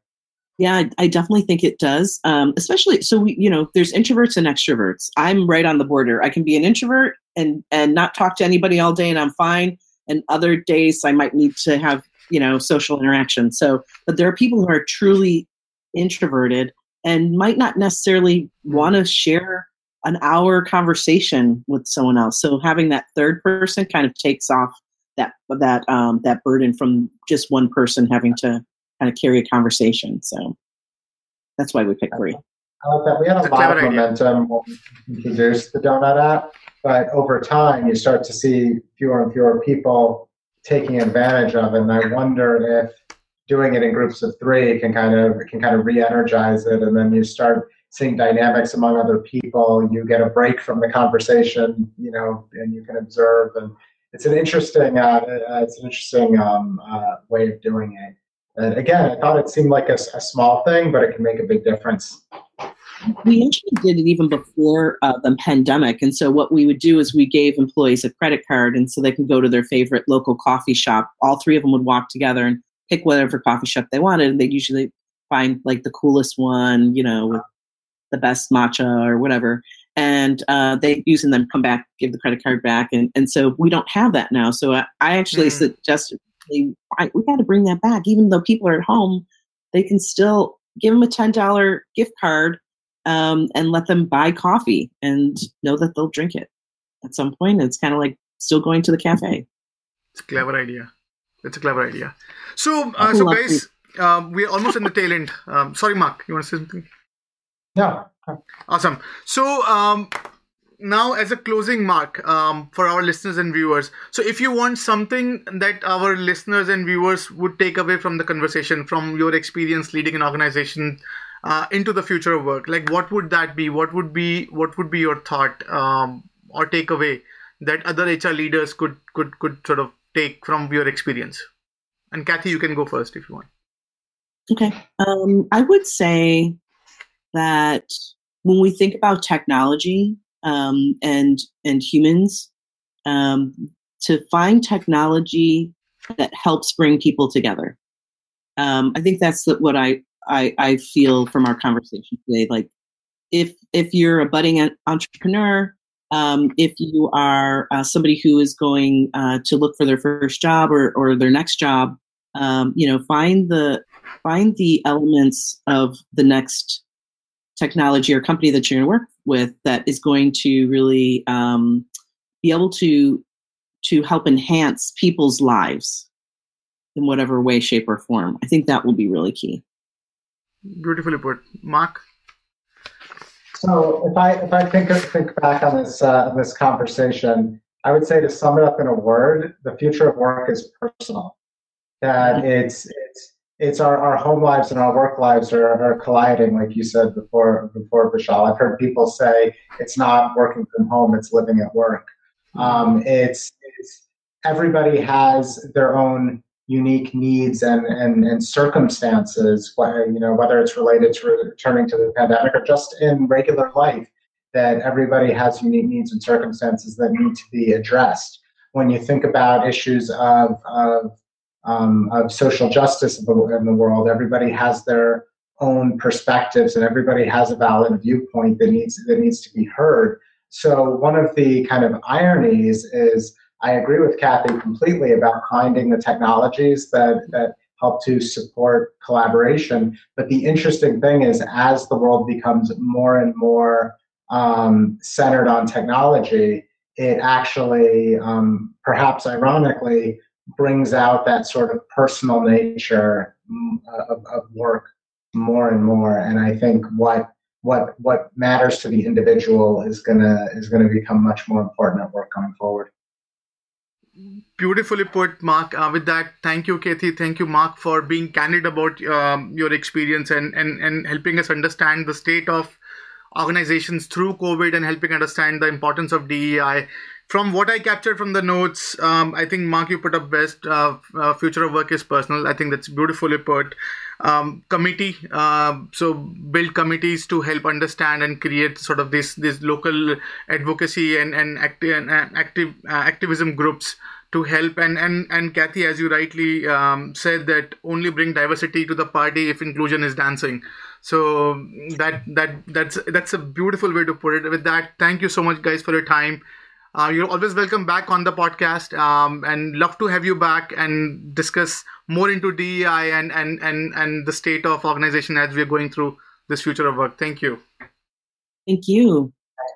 Yeah, I, I definitely think it does. Um, especially so we, you know, there's introverts and extroverts. I'm right on the border. I can be an introvert and and not talk to anybody all day, and I'm fine. And other days I might need to have you know social interaction. So, but there are people who are truly introverted and might not necessarily want to share an hour conversation with someone else. So having that third person kind of takes off that that um, that burden from just one person having to kind of carry a conversation. So that's why we picked three. I like that. We had a lot of momentum when we introduced the Donut app, but over time you start to see fewer and fewer people taking advantage of it. And I wonder if doing it in groups of three can kind of can kind of re-energize it, and then you start seeing dynamics among other people. You get a break from the conversation, you know, and you can observe. And it's an interesting uh, it's an interesting um, uh, way of doing it. And again, I thought it seemed like a, a, small thing, but it can make a big difference. We actually did it even before uh, the pandemic. And so, what we would do is we gave employees a credit card, and so they can go to their favorite local coffee shop. All three of them would walk together and pick whatever coffee shop they wanted. And they'd usually find like the coolest one, you know, with the best matcha or whatever. And uh, they use and then come back, give the credit card back. And, and so we don't have that now. So I, I actually mm. suggested we got to bring that back. Even though people are at home, they can still give them a $10 gift card um, and let them buy coffee and know that they'll drink it at some point. It's kind of like still going to the cafe. It's a clever idea. It's a clever idea. So, uh, so guys, uh, we're almost in the tail end. Um, sorry, Mark, you want to say something? Yeah. Awesome. So, um, now as a closing mark um, for our listeners and viewers so if you want something that our listeners and viewers would take away from the conversation from your experience leading an organization uh, into the future of work like what would that be what would be what would be your thought um, or takeaway that other hr leaders could could could sort of take from your experience and Kathy, you can go first if you want. Okay. Um, I would say that when we think about technology um, and and humans, um, to find technology that helps bring people together. Um, I think that's what I, I I feel from our conversation today. Like, if if you're a budding entrepreneur, um, if you are uh, somebody who is going uh, to look for their first job or, or their next job, um, you know find the find the elements of the next technology or company that you're going to work with that is going to really um, be able to to help enhance people's lives in whatever way shape or form. I think that will be really key. Beautifully put. Mark so if i if i think think back on this uh, this conversation i would say to sum it up in a word the future of work is personal that it's it's it's our, our home lives and our work lives are, are colliding, like you said before before Vishal. I've heard people say it's not working from home, it's living at work. Um, it's, it's everybody has their own unique needs and, and, and circumstances, whether, you know, whether it's related to returning to the pandemic or just in regular life, that everybody has unique needs and circumstances that need to be addressed. When you think about issues of, of, um, of social justice in the, in the world, everybody has their own perspectives and everybody has a valid viewpoint that needs that needs to be heard. So one of the kind of ironies is I agree with Kathy completely about finding the technologies that, that help to support collaboration. But the interesting thing is, as the world becomes more and more um, centered on technology, it actually, um, perhaps ironically, brings out that sort of personal nature mm, of, of work more and more. And I think what what what matters to the individual is gonna is gonna become much more important at work going forward. Beautifully put, Mark. Uh, with that, thank you, Kathy. Thank you, Mark, for being candid about um, your experience and, and, and helping us understand the state of organizations through COVID and helping understand the importance of DEI. From what I captured from the notes, um, I think Mark, you put up best. Uh, uh, future of work is personal. I think that's beautifully put. Um, committee, uh, so build committees to help understand and create sort of this this local advocacy and and active and active uh, activism groups to help and and and Kathy, as you rightly um, said, that only bring diversity to the party if inclusion is dancing. So that that that's that's a beautiful way to put it. With that, thank you so much, guys, for your time. Uh, you're always welcome back on the podcast, um, and love to have you back and discuss more into DEI and and and and the state of organization as we're going through this future of work. Thank you. Thank you.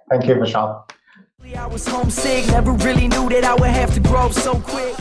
Thank you, Vishal. I was homesick, never really knew that I would have to grow so quick.